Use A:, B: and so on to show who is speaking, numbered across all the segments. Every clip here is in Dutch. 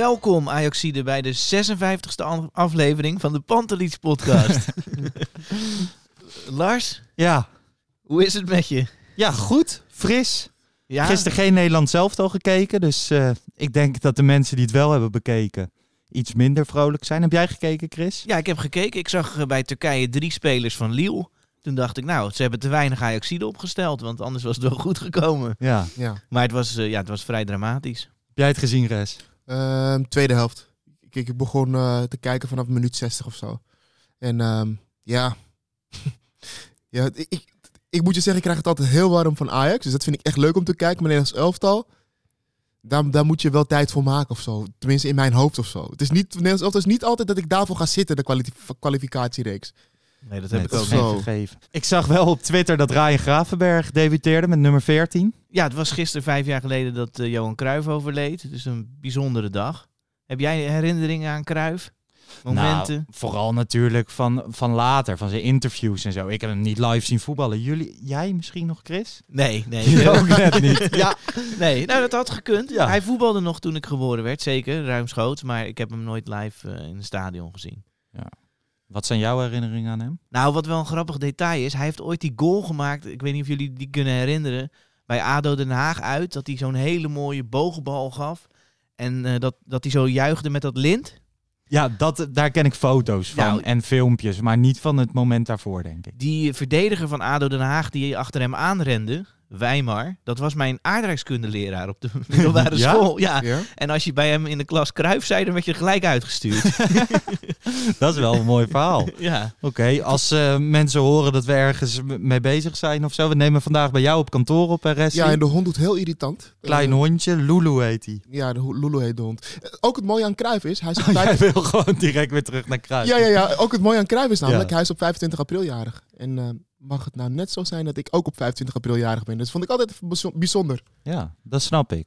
A: Welkom Ajaxide bij de 56e an- aflevering van de Pantelis podcast. Lars,
B: Ja,
A: hoe is het met je?
B: ja goed, fris.
A: Ja,
B: Gisteren geen Nederland zelf al gekeken, dus eh, ik denk dat de mensen die het wel hebben bekeken iets minder vrolijk zijn. Heb jij gekeken, Chris?
A: ja, ik heb gekeken. Ik zag eh, bij Turkije drie spelers van Lille. Toen dacht ik, nou, ze hebben te weinig Ajaxide opgesteld, want anders was het wel goed gekomen.
B: Ja.
C: Ja.
A: Maar het was, eh, ja, het was vrij dramatisch.
B: Heb jij het gezien, Res?
C: Ehm, tweede helft. Ik, ik begon eh, te kijken vanaf minuut 60 of zo. En ehm, ja, ja ik, ik, moet je zeggen, ik krijg het altijd heel warm van Ajax. Dus dat vind ik echt leuk om te kijken. Maar Nederlands elftal, daar, daar moet je wel tijd voor maken of zo. Tenminste in mijn hoofd of zo. Het is niet, Nederlands elftal is niet altijd dat ik daarvoor ga zitten, de kwali- kwalificatiereeks.
A: Nee, dat heb ik ook.
C: zo.
B: gegeven. Ik zag wel op Twitter dat Ryan Gravenberg debuteerde met nummer 14.
A: Ja, het was gisteren vijf jaar geleden dat eh, Johan Cruijff overleed. Dus een bijzondere dag. Heb jij herinneringen aan Cruijff? Momenten?
B: Nou, vooral natuurlijk van, van later, van zijn interviews en zo. Ik heb hem niet live zien voetballen. Jullie, jij misschien nog, Chris?
A: Nee, nee.
B: Ja, ook net niet. Ja,
A: Nee, nou dat had gekund.
B: Ja.
A: Hij voetbalde nog toen ik geboren werd, zeker, ruimschoots. Maar ik heb hem nooit live eh, in een stadion gezien.
B: Wat zijn jouw herinneringen aan hem?
A: Nou, wat wel een grappig detail is, hij heeft ooit die goal gemaakt. Ik weet niet of jullie die kunnen herinneren. Bij ADO Den Haag uit, dat hij zo'n hele mooie bogenbal gaf. En eh, dat, dat hij zo juichte met dat lint.
B: Ja, dat, daar ken ik foto's van
A: Nou,
B: en filmpjes, maar niet van het moment daarvoor, denk ik.
A: Die verdediger van ADO Den Haag die achter hem aanrende, Weimar, dat was mijn aardrijkskundeleraar op de middelbare
B: Ja?
A: school. Ja.
C: Ja?
A: En als je bij hem in de klas Kruif zei, dan werd je gelijk uitgestuurd.
B: Dat is wel een mooi verhaal.
A: ja.
B: Oké, als eh, mensen horen dat we ergens mee bezig zijn of zo. We nemen vandaag bij jou op kantoor op, hè, Ressie.
C: ja, en de hond doet heel irritant.
B: Klein
C: Eh,
B: hondje, Lulu heet hij.
C: Ja, de Lulu heet de hond. Eh, Ook het mooie aan Cruijff is, hij is op
B: Jij
C: 25
B: wil gewoon direct weer terug naar Kruis.
C: Ja, ja, ja. Ook het mooie aan Cruijff is namelijk,
B: Ja.
C: hij is op 25 april jarig. En eh, mag het nou net zo zijn dat ik ook op 25 april jarig ben. Dat vond ik altijd bijzo- bijzonder.
B: Ja, dat snap ik.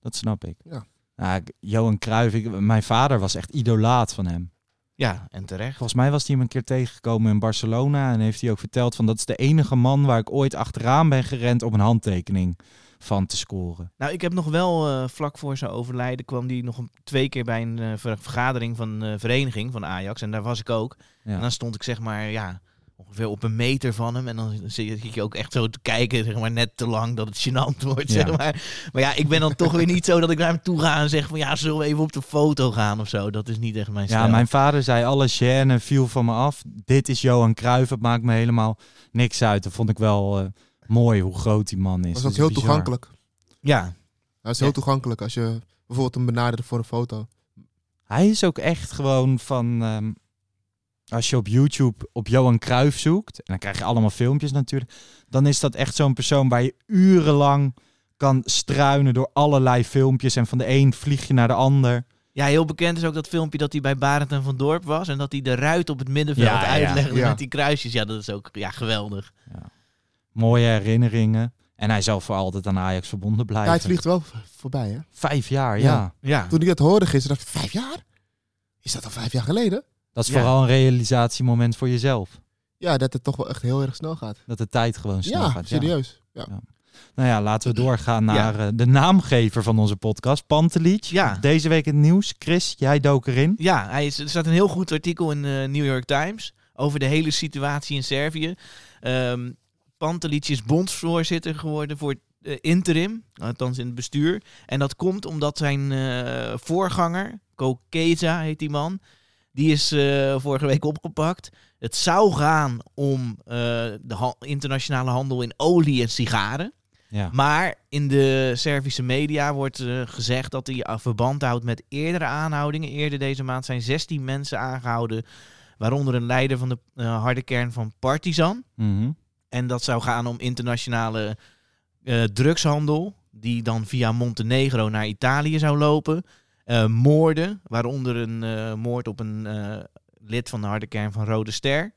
B: Dat snap ik.
C: Ja.
B: Nou, ik- Johan Cruijff, ik- mijn vader was echt idolaat van hem.
A: ja, en terecht.
B: Volgens mij was hij hem een keer tegengekomen in Barcelona. En heeft hij ook verteld van dat is de enige man waar ik ooit achteraan ben gerend om een handtekening van te scoren.
A: Nou, ik heb nog wel eh, vlak voor zijn overlijden kwam die nog een, twee keer bij een eh, ver- vergadering van een vereniging van Ajax. En daar was ik ook. En
B: Ja.
A: dan stond ik zeg maar, ja, ongeveer op een meter van hem. En dan zit je ook echt zo te kijken, zeg maar, net te lang dat het gênant wordt,
B: Ja.
A: zeg maar. Maar ja, ik ben dan toch weer niet zo dat ik naar hem toe ga en zeg van, ja, zullen we even op de foto gaan of zo. Dat is niet echt mijn stijl.
B: Ja, mijn vader zei alle gêne viel van me af. Dit is Johan Cruijff, het maakt me helemaal niks uit. Dat vond ik wel eh, mooi hoe groot die man is.
C: Was
B: Dat
C: ook heel
B: bizar.
C: toegankelijk.
A: Ja,
C: Hij is
A: Ja.
C: heel toegankelijk als je bijvoorbeeld hem benadert voor een foto.
B: Hij is ook echt gewoon van... ehm, als je op YouTube op Johan Cruijff zoekt... en dan krijg je allemaal filmpjes natuurlijk... dan is dat echt zo'n persoon waar je urenlang kan struinen door allerlei filmpjes... en van de een vlieg je naar de ander.
A: Ja, heel bekend is ook dat filmpje dat hij bij Barend en Van Dorp was. En dat hij de ruit op het middenveld
B: Ja,
A: uitlegde
C: ja.
A: met die kruisjes. Ja, dat is ook ja, geweldig.
B: Mooie herinneringen. En hij zal voor altijd aan Ajax verbonden blijven.
C: Tijd vliegt wel voorbij, hè?
B: Vijf jaar,
C: Ja.
B: ja.
A: Ja,
C: Toen ik dat hoorde gisteren, dacht ik, vijf jaar? Is dat al vijf jaar geleden?
B: Dat is
A: Ja.
B: vooral een realisatiemoment voor jezelf.
C: Ja, dat het toch wel echt heel erg snel gaat.
B: Dat de tijd gewoon snel
C: ja,
B: gaat.
C: serieus. Ja.
B: Ja. Nou ja, laten we doorgaan naar eh, de naamgever van onze podcast, Pantelic.
A: Ja.
B: Deze week het nieuws. Chris, jij dook erin.
A: ja hij is, er staat een heel goed artikel in de New York Times over de hele situatie in Servië. Ehm Pantelic is bondsvoorzitter geworden voor eh, interim, althans in het bestuur. En dat komt omdat zijn eh, voorganger, Kokeza heet die man, die is eh, vorige week opgepakt. Het zou gaan om eh, de ha- internationale handel in olie en sigaren.
B: Ja.
A: Maar in de Servische media wordt eh, gezegd dat hij verband houdt met eerdere aanhoudingen. Eerder deze maand zijn 16 mensen aangehouden, waaronder een leider van de harde kern van Partizan.
B: Mhm.
A: En dat zou gaan om internationale drugshandel, die dan via Montenegro naar Italië zou lopen. Eh, moorden, waaronder een eh, moord op een eh, lid van de harde kern van Rode Ster.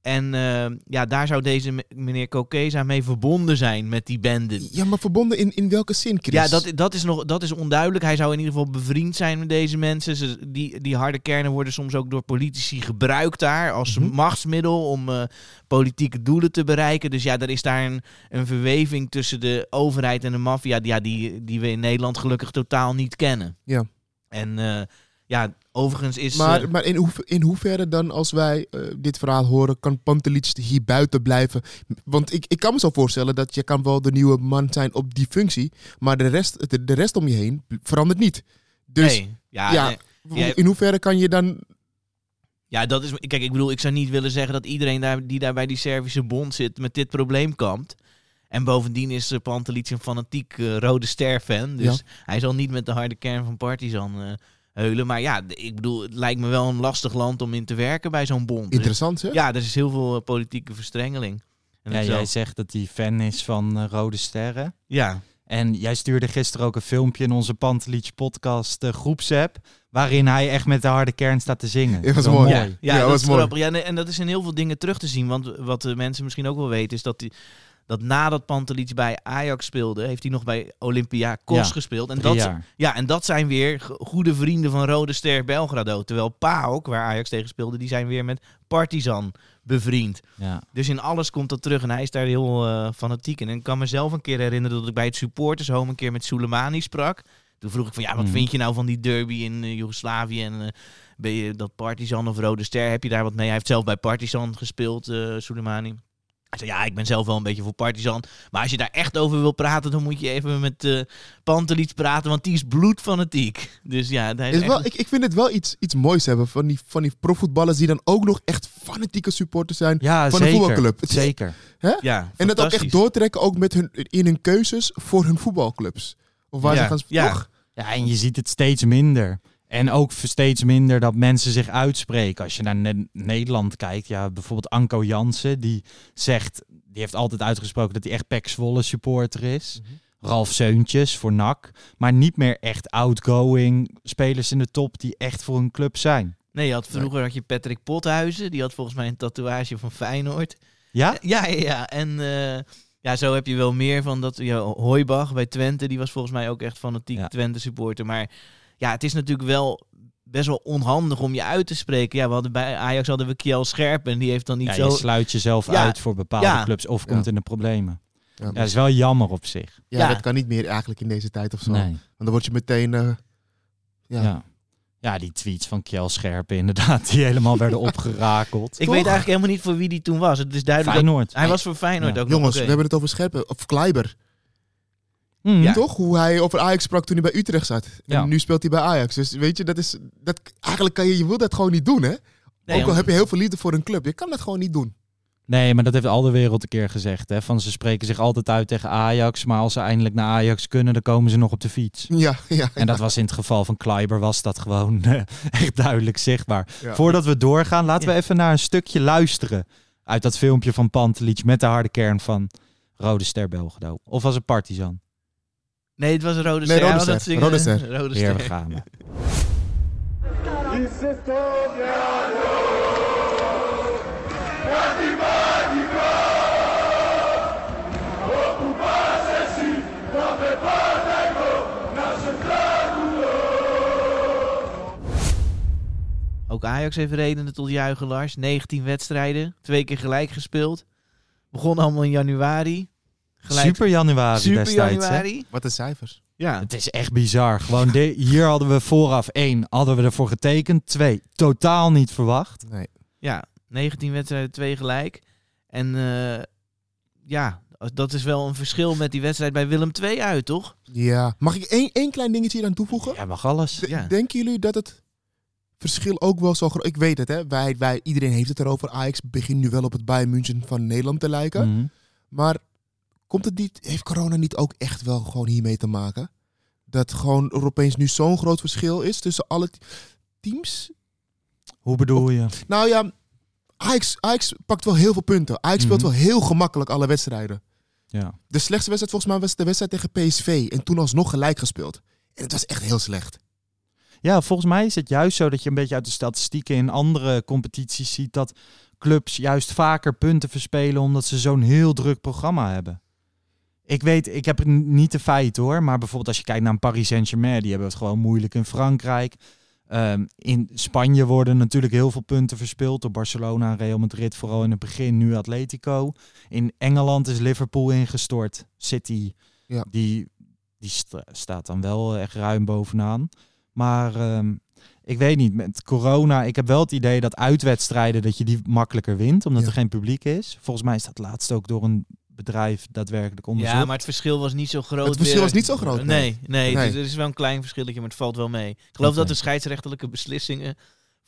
A: En ja, daar zou deze me- meneer Kokeza mee verbonden zijn met die bende.
C: Ja, maar verbonden in, in welke zin, Chris?
A: Ja, dat, dat, is nog, dat is onduidelijk. Hij zou in ieder geval bevriend zijn met deze mensen. Ze, die, die harde kernen worden soms ook door politici gebruikt daar als
C: Mhm.
A: machtsmiddel om politieke doelen te bereiken. Dus ja, er is daar een, een verweving tussen de overheid en de maffia die, ja, die, die we in Nederland gelukkig totaal niet kennen.
C: Ja.
A: En eh, ja, overigens is...
C: Maar,
A: eh,
C: maar in, hoe, in hoeverre dan, als wij eh, dit verhaal horen, kan Pantelic hier buiten blijven? Want ik, ik kan me zo voorstellen dat je kan wel de nieuwe man zijn op die functie, maar de rest, de, de rest om je heen verandert niet. Dus
A: nee. Ja,
C: ja,
A: nee. Ja.
C: in hoeverre kan je dan...
A: Ja, dat is. Kijk, ik bedoel, ik zou niet willen zeggen dat iedereen daar, die daar bij die Servische bond zit met dit probleem kampt. En bovendien is uh, Pantelic een fanatiek eh, Rode Ster-fan. Dus hij zal niet met de harde kern van Partizan eh, heulen. Maar ja, ik bedoel, het lijkt me wel een lastig land om in te werken bij zo'n bond.
C: Interessant, hè?
A: Ja, er is heel veel eh, politieke verstrengeling. En
B: Ja, jij zegt dat hij fan is van Rode Sterren.
A: ja.
B: En jij stuurde gisteren ook een filmpje in onze Pantelic podcast eh, groepsapp. Waarin hij echt met de harde kern staat te zingen.
C: Ja, was mooi.
A: Ja, ja,
C: Ja,
A: dat
C: was
A: is
C: mooi.
A: grappig. Ja, en dat is in heel veel dingen terug te zien. Want wat de mensen misschien ook wel weten, is dat, die, dat nadat Pantelic bij Ajax speelde, heeft hij nog bij Olympiakos
B: Ja,
A: gespeeld. En dat,
B: jaar.
A: ja, en dat zijn weer go- goede vrienden van Rode Ster Belgrado. Terwijl PAOK, waar Ajax tegen speelde, die zijn weer met Partizan bevriend.
B: Ja.
A: Dus in alles komt dat terug en hij is daar heel eh, fanatiek in. En ik kan mezelf een keer herinneren dat ik bij het supporters home een keer met Soleimani sprak. Toen vroeg ik van ja, wat
B: Mhm.
A: vind je nou van die derby in eh, Joegoslavië en eh, ben je dat Partizan of Rode Ster, heb je daar wat mee? Hij heeft zelf bij Partizan gespeeld, eh Soleimani. Hij zei, ja, ik ben zelf wel een beetje voor Partizan. Maar als je daar echt over wil praten, dan moet je even met eh Pantelic praten, want die is bloedfanatiek. Dus ja, hij is
C: Is
A: echt-
C: wel, ik, ik vind het wel iets, iets moois hebben van die, van die profvoetballers die dan ook nog echt fanatieke supporters zijn.
B: Ja,
C: Van een
B: zeker.
C: voetbalclub. Het is-
B: Zeker.
A: ja,
C: En dat ook echt doortrekken ook met hun, in hun keuzes voor hun voetbalclubs. Of waar
A: Ja,
C: ze gaan
A: ja.
C: toch?
B: Ja, en je ziet het steeds minder. En ook steeds minder dat mensen zich uitspreken. Als je naar Ne- Nederland kijkt, ja, bijvoorbeeld Anko Jansen, die zegt, die heeft altijd uitgesproken dat hij echt Pek Zwolle supporter is.
C: Mhm.
B: Ralf Seuntjes voor NAC, maar niet meer echt outgoing spelers in de top die echt voor een club zijn.
A: Nee, je had, vroeger had je Patrick Pothuizen. Die had volgens mij een tatoeage van Feyenoord.
B: Ja?
A: Ja, ja, ja. En eh, ja, zo heb je wel meer van dat. Ja, Hooibach bij Twente, die was volgens mij ook echt fanatiek
B: Ja.
A: Twente supporter. Maar ja, het is natuurlijk wel best wel onhandig om je uit te spreken. Ja, we hadden bij Ajax hadden we Kiel Scherp en die heeft dan niet
B: Ja,
A: zo...
B: je sluit jezelf
A: Ja.
B: uit voor bepaalde
A: Ja.
B: clubs of
C: Ja.
B: komt in de problemen.
C: Ja,
B: Ja, dat is wel jammer op zich.
C: ja,
A: Ja.
C: dat kan niet meer eigenlijk in deze tijd of zo.
B: Nee.
C: Want dan word je meteen... eh, ja.
B: Ja. ja. die tweets van Kjell Scherpen inderdaad, die helemaal werden opgerakeld.
A: Ik
C: Toch?
A: weet eigenlijk helemaal niet voor wie die toen was. Het is duidelijk dat-
B: Feyenoord.
A: hij was voor Feyenoord
B: Ja.
A: ook nog,
C: Jongens,
A: oké.
C: we hebben het over Scherpen. Of Kleiber.
A: Ja.
C: Toch? Hoe hij over Ajax sprak toen hij bij Utrecht zat. En
B: Ja.
C: nu speelt hij bij Ajax. Dus weet je, dat is... Dat, eigenlijk kan je... Je wil dat gewoon niet doen, hè?
A: Nee,
C: Ook al heb je heel veel liefde voor een club. Je kan dat gewoon niet doen.
B: Nee, maar dat heeft al de wereld een keer gezegd. Hè? Van ze spreken zich altijd uit tegen Ajax, maar als ze eindelijk naar Ajax kunnen, dan komen ze nog op de fiets.
C: Ja, ja.
B: En dat was in het geval van Kleiber was dat gewoon eh, echt duidelijk zichtbaar.
C: Ja.
B: Voordat we doorgaan, laten we even naar een stukje luisteren uit dat filmpje van Pantelic met de harde kern van Rode Ster Belgrado. Of was het Partizan?
A: Nee, het was een Rode
C: Nee,
A: Ster.
C: Rode
A: Hij was
C: Ster. Rode Ster.
A: Rode
B: we
A: Ster.
B: gaan.
A: Ook Ajax heeft redenen tot juichen, Lars. 19 wedstrijden, twee keer gelijk gespeeld. Begon allemaal in januari. Gelijk,
B: Super januari
A: super
B: destijds. Hè?
A: januari.
C: Wat een cijfers.
A: Ja.
B: Het is echt bizar. Gewoon de, hier hadden we vooraf één, hadden we ervoor getekend. Twee, totaal niet verwacht.
C: Nee.
A: ja, 19 wedstrijden, twee gelijk. En eh, ja, dat is wel een verschil met die wedstrijd bij Willem II uit, toch?
C: Ja. Mag ik één, één klein dingetje hier aan toevoegen?
B: Ja, mag alles.
A: Ja.
C: Denken jullie dat het verschil ook wel zo groot? Ik weet het, hè. Wij, wij, iedereen heeft het erover. Ajax begint nu wel op het Bayern München van Nederland te lijken.
B: Mhm.
C: Maar komt het niet, heeft corona niet ook echt wel gewoon hiermee te maken? Dat gewoon er opeens nu zo'n groot verschil is tussen alle teams?
B: Hoe bedoel je?
C: Nou ja, Ajax, Ajax pakt wel heel veel punten. Ajax speelt
B: Mhm.
C: wel heel gemakkelijk alle wedstrijden.
B: Ja.
C: De slechtste wedstrijd volgens mij was de wedstrijd tegen PSV. En toen alsnog gelijk gespeeld. En het was echt heel slecht.
B: Ja, volgens mij is het juist zo dat je een beetje uit de statistieken in andere competities ziet dat clubs juist vaker punten verspelen omdat ze zo'n heel druk programma hebben. Ik weet, ik heb niet de feiten hoor, maar bijvoorbeeld als je kijkt naar een Paris Saint-Germain, die hebben het gewoon moeilijk in Frankrijk. Ehm, in Spanje worden natuurlijk heel veel punten verspeeld door Barcelona en Real Madrid, vooral in het begin, nu Atletico. In Engeland is Liverpool ingestort. City,
C: Ja.
B: die, die sta- staat dan wel echt ruim bovenaan. Maar ehm, ik weet niet, met corona, ik heb wel het idee dat uitwedstrijden, dat je die makkelijker wint, omdat
C: Ja.
B: er geen publiek is. Volgens mij is dat laatst ook door een bedrijf daadwerkelijk onderzocht.
A: Ja, maar het verschil was niet zo groot.
C: Het verschil
A: weer.
C: was niet zo groot,
A: Nee,
C: nee.
A: dus er is wel een klein verschilletje, maar het valt wel mee. Ik geloof dat de scheidsrechtelijke beslissingen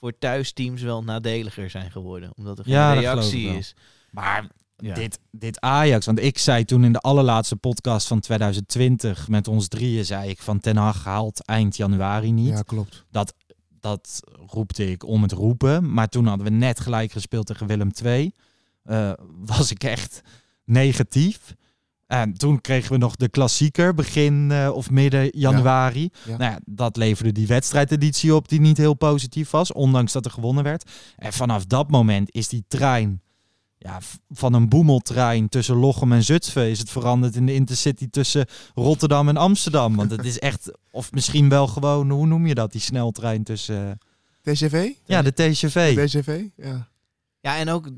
A: voor thuisteams wel nadeliger zijn geworden. Omdat er geen
B: Ja, dat
A: reactie is.
B: Maar
A: Ja.
B: dit, dit Ajax, want ik zei toen in de allerlaatste podcast van 2020 met ons drieën, zei ik van Ten Hag haalt eind januari niet.
C: Ja, klopt.
B: Dat roepte ik om het roepen. Maar toen hadden we net gelijk gespeeld tegen Willem II. Eh, was ik echt negatief. En toen kregen we nog de klassieker begin eh, of midden januari.
C: Ja.
B: Nou ja, dat leverde die wedstrijdeditie op die niet heel positief was. Ondanks dat er gewonnen werd. En vanaf dat moment is die trein... Ja, van een boemeltrein tussen Lochem en Zutphen is het veranderd in de intercity tussen Rotterdam en Amsterdam. Want het is echt, of misschien wel gewoon, hoe noem je dat, die sneltrein tussen... eh,
C: TGV?
B: ja, de TGV.
C: TGV? Ja.
A: Ja, en ook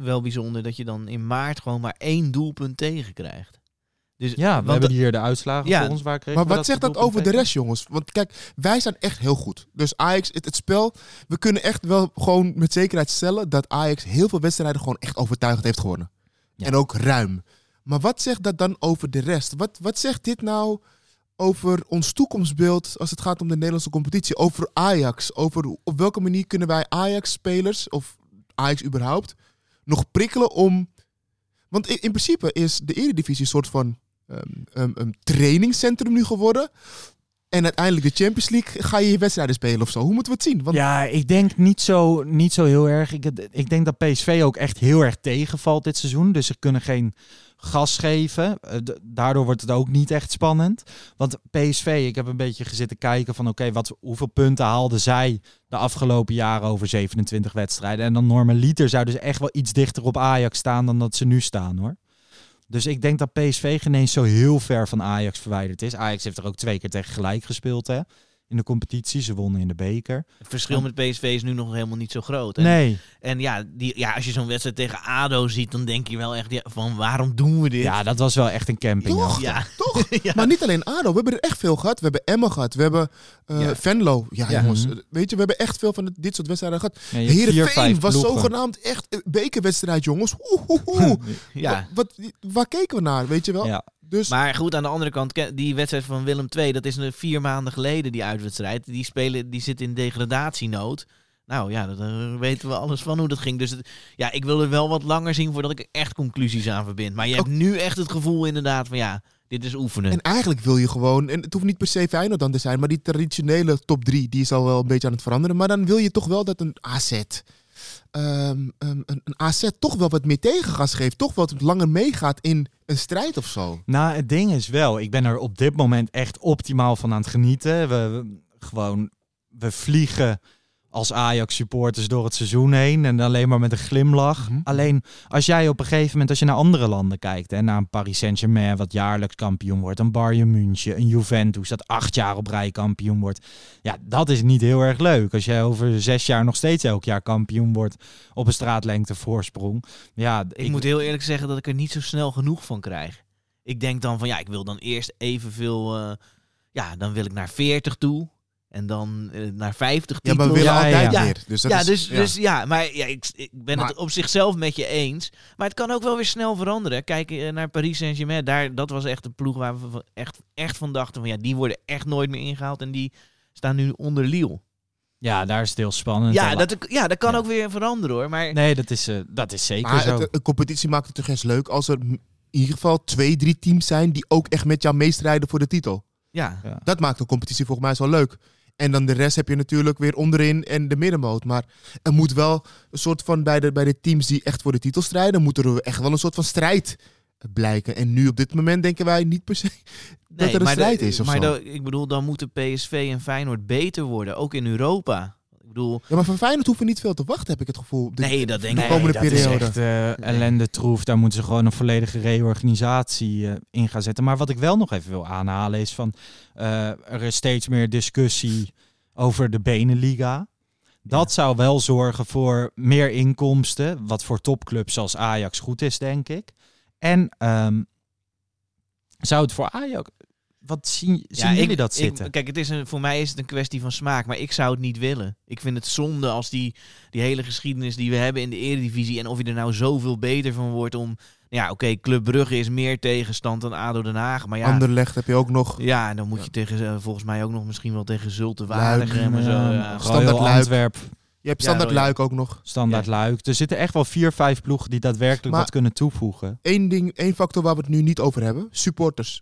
A: wel bijzonder dat je dan in maart gewoon maar één doelpunt tegenkrijgt. Dus,
B: Ja, we
A: want
B: hebben hier de uitslagen
A: Ja,
B: voor ons. Waar kregen
C: Maar wat zegt dat over de rest, jongens? Want kijk, wij zijn echt heel goed. Dus Ajax, het, het spel, we kunnen echt wel gewoon met zekerheid stellen dat Ajax heel veel wedstrijden gewoon echt overtuigend heeft gewonnen.
B: Ja.
C: En ook ruim. Maar wat zegt dat dan over de rest? Wat, wat zegt dit nou over ons toekomstbeeld als het gaat om de Nederlandse competitie? Over Ajax? Over op welke manier kunnen wij Ajax-spelers, of Ajax überhaupt, nog prikkelen om... Want in, in principe is de Eredivisie een soort van ehm, een trainingscentrum nu geworden. En uiteindelijk de Champions League ga je je wedstrijden spelen of zo. Hoe moeten we het zien? Want
B: Ja, ik denk niet zo, niet zo heel erg. Ik, ik denk dat PSV ook echt heel erg tegenvalt dit seizoen. Dus ze kunnen geen gas geven. Eh, Daardoor wordt het ook niet echt spannend. Want PSV, ik heb een beetje gezitten kijken van oké, wat hoeveel punten haalden zij de afgelopen jaren over 27 wedstrijden. En dan normaliter zouden ze echt wel iets dichter op Ajax staan dan dat ze nu staan hoor. Dus ik denk dat PSV geen eens zo heel ver van Ajax verwijderd is. Ajax heeft er ook twee keer tegen gelijk gespeeld hè, in de competitie. Ze wonnen in de beker.
A: Het verschil met PSV is nu nog helemaal niet zo groot. En,
B: Nee,
A: en ja, die, ja, als je zo'n wedstrijd tegen ADO ziet, dan denk je wel echt ja, van waarom doen we dit?
B: ja, dat was wel echt een camping.
C: Toch?
A: Ja.
C: toch?
A: Ja.
C: Maar niet alleen ADO. We hebben er echt veel gehad. We hebben Emmen gehad. We hebben eh,
A: Ja.
C: Venlo. Ja,
A: Ja.
C: jongens.
B: Mhm.
C: Weet je, we hebben echt veel van dit- dit soort wedstrijden gehad.
B: Vijf
C: was
B: ploegen.
C: zogenaamd echt een bekerwedstrijd, jongens. Oeh, oeh, oeh.
A: ja.
C: Wat, waar keken we naar, weet je wel?
B: Ja.
C: Dus
A: Maar goed, aan de andere kant, die wedstrijd van Willem II, dat is een vier maanden geleden, die uitwedstrijd. Die spelen, die zit in degradatienood. Nou ja, daar weten we alles van hoe dat ging. Dus het- ja, ik wil er wel wat langer zien voordat ik er echt conclusies aan verbind. Maar je hebt nu echt het gevoel inderdaad van ja, dit is oefenen.
C: En eigenlijk wil je gewoon, en het hoeft niet per se Feyenoord dan te zijn, maar die traditionele top 3, die is al wel een beetje aan het veranderen. Maar dan wil je toch wel dat een AZ, ehm, ehm, een, een AZ toch wel wat meer tegengas geeft. Toch wat langer meegaat in een strijd of zo.
B: Nou, het ding is wel, ik ben er op dit moment echt optimaal van aan het genieten. We, we- gewoon, we vliegen als Ajax supporters door het seizoen heen en alleen maar met een glimlach.
C: Mhm.
B: Alleen als jij op een gegeven moment, als je naar andere landen kijkt, hè, naar een Paris Saint-Germain wat jaarlijks kampioen wordt, een Bayern München, een Juventus dat acht jaar op rij kampioen wordt. Ja, dat is niet heel erg leuk. Als jij over zes jaar nog steeds elk jaar kampioen wordt op een straatlengte voorsprong. Ja,
A: ik, moet heel eerlijk zeggen dat ik er niet zo snel genoeg van krijg. Ik denk dan van ja, ik wil dan eerst evenveel. eh ja, dan wil ik naar 40 toe. En dan eh, naar 50
C: Ja, maar we
A: titels.
C: willen
B: Ja,
C: altijd
A: ja.
C: meer. Dus dat
A: ja,
C: is,
A: dus,
C: ja.
A: dus ja, maar ja, ik, ik ben
C: Maar-
A: het op zichzelf met je eens. Maar het kan ook wel weer snel veranderen. Kijk eh, naar Paris Saint-Germain. Daar, dat was echt een ploeg waar we van- echt, echt van dachten van ja, die worden echt nooit meer ingehaald. En die staan nu onder Lille.
B: Ja, daar is het heel spannend.
A: Ja, dat, ja, dat kan
B: Ja.
A: ook weer veranderen hoor. Maar
B: Nee, dat is, eh, dat is zeker
C: Maar
B: zo.
C: het, een competitie maakt het toch eens leuk als er in ieder geval twee, drie teams zijn die ook echt met jou meestrijden voor de titel.
A: ja,
B: Ja.
C: Dat maakt een competitie volgens mij zo leuk. En dan de rest heb je natuurlijk weer onderin en de middenmoot. Maar er moet wel een soort van bij de, bij de teams die echt voor de titel strijden, moet er echt wel een soort van strijd blijken. En nu op dit moment denken wij niet per se dat er een strijd
A: de-
C: is of
A: maar
C: zo.
A: de- ik bedoel, dan moeten PSV en Feyenoord beter worden, ook in Europa. Ik bedoel,
C: Ja, maar van Feyenoord hoeven we niet veel te wachten, heb ik het gevoel. dit-
A: nee, dat denk
C: de
A: ik
C: komende
B: dat
C: periode.
B: is echt eh, ellende troef. Daar moeten ze gewoon een volledige reorganisatie eh, in gaan zetten. Maar wat ik wel nog even wil aanhalen is van... eh, er is steeds meer discussie over de Beneliga. Dat zou wel zorgen voor meer inkomsten. Wat voor topclubs zoals Ajax goed is, denk ik. En ehm, zou het voor Ajax... Wat zien, zien
A: Ja,
B: jullie
A: ik-
B: dat
A: ik-
B: zitten?
A: kijk, het is een, voor mij is het een kwestie van smaak, maar ik zou het niet willen. Ik vind het zonde als die, die hele geschiedenis die we hebben in de Eredivisie en of je er nou zoveel beter van wordt om... Ja, oké, Club Brugge is meer tegenstand dan ADO Den Haag, maar ja...
C: Anderlecht heb je ook nog.
A: Ja, en dan moet
C: Ja.
A: je tegen, eh, volgens mij ook nog misschien wel tegen Zulte Waregem en zo. Ja.
B: Royal
C: Standaard Luik.
B: Antwerp,
C: Je hebt standaard. Luik ook nog.
B: Standaard Luik. Er zitten echt wel vier, vijf ploegen die daadwerkelijk
C: Maar-
B: wat kunnen toevoegen.
C: Eén ding, één factor waar we het nu niet over hebben. Supporters.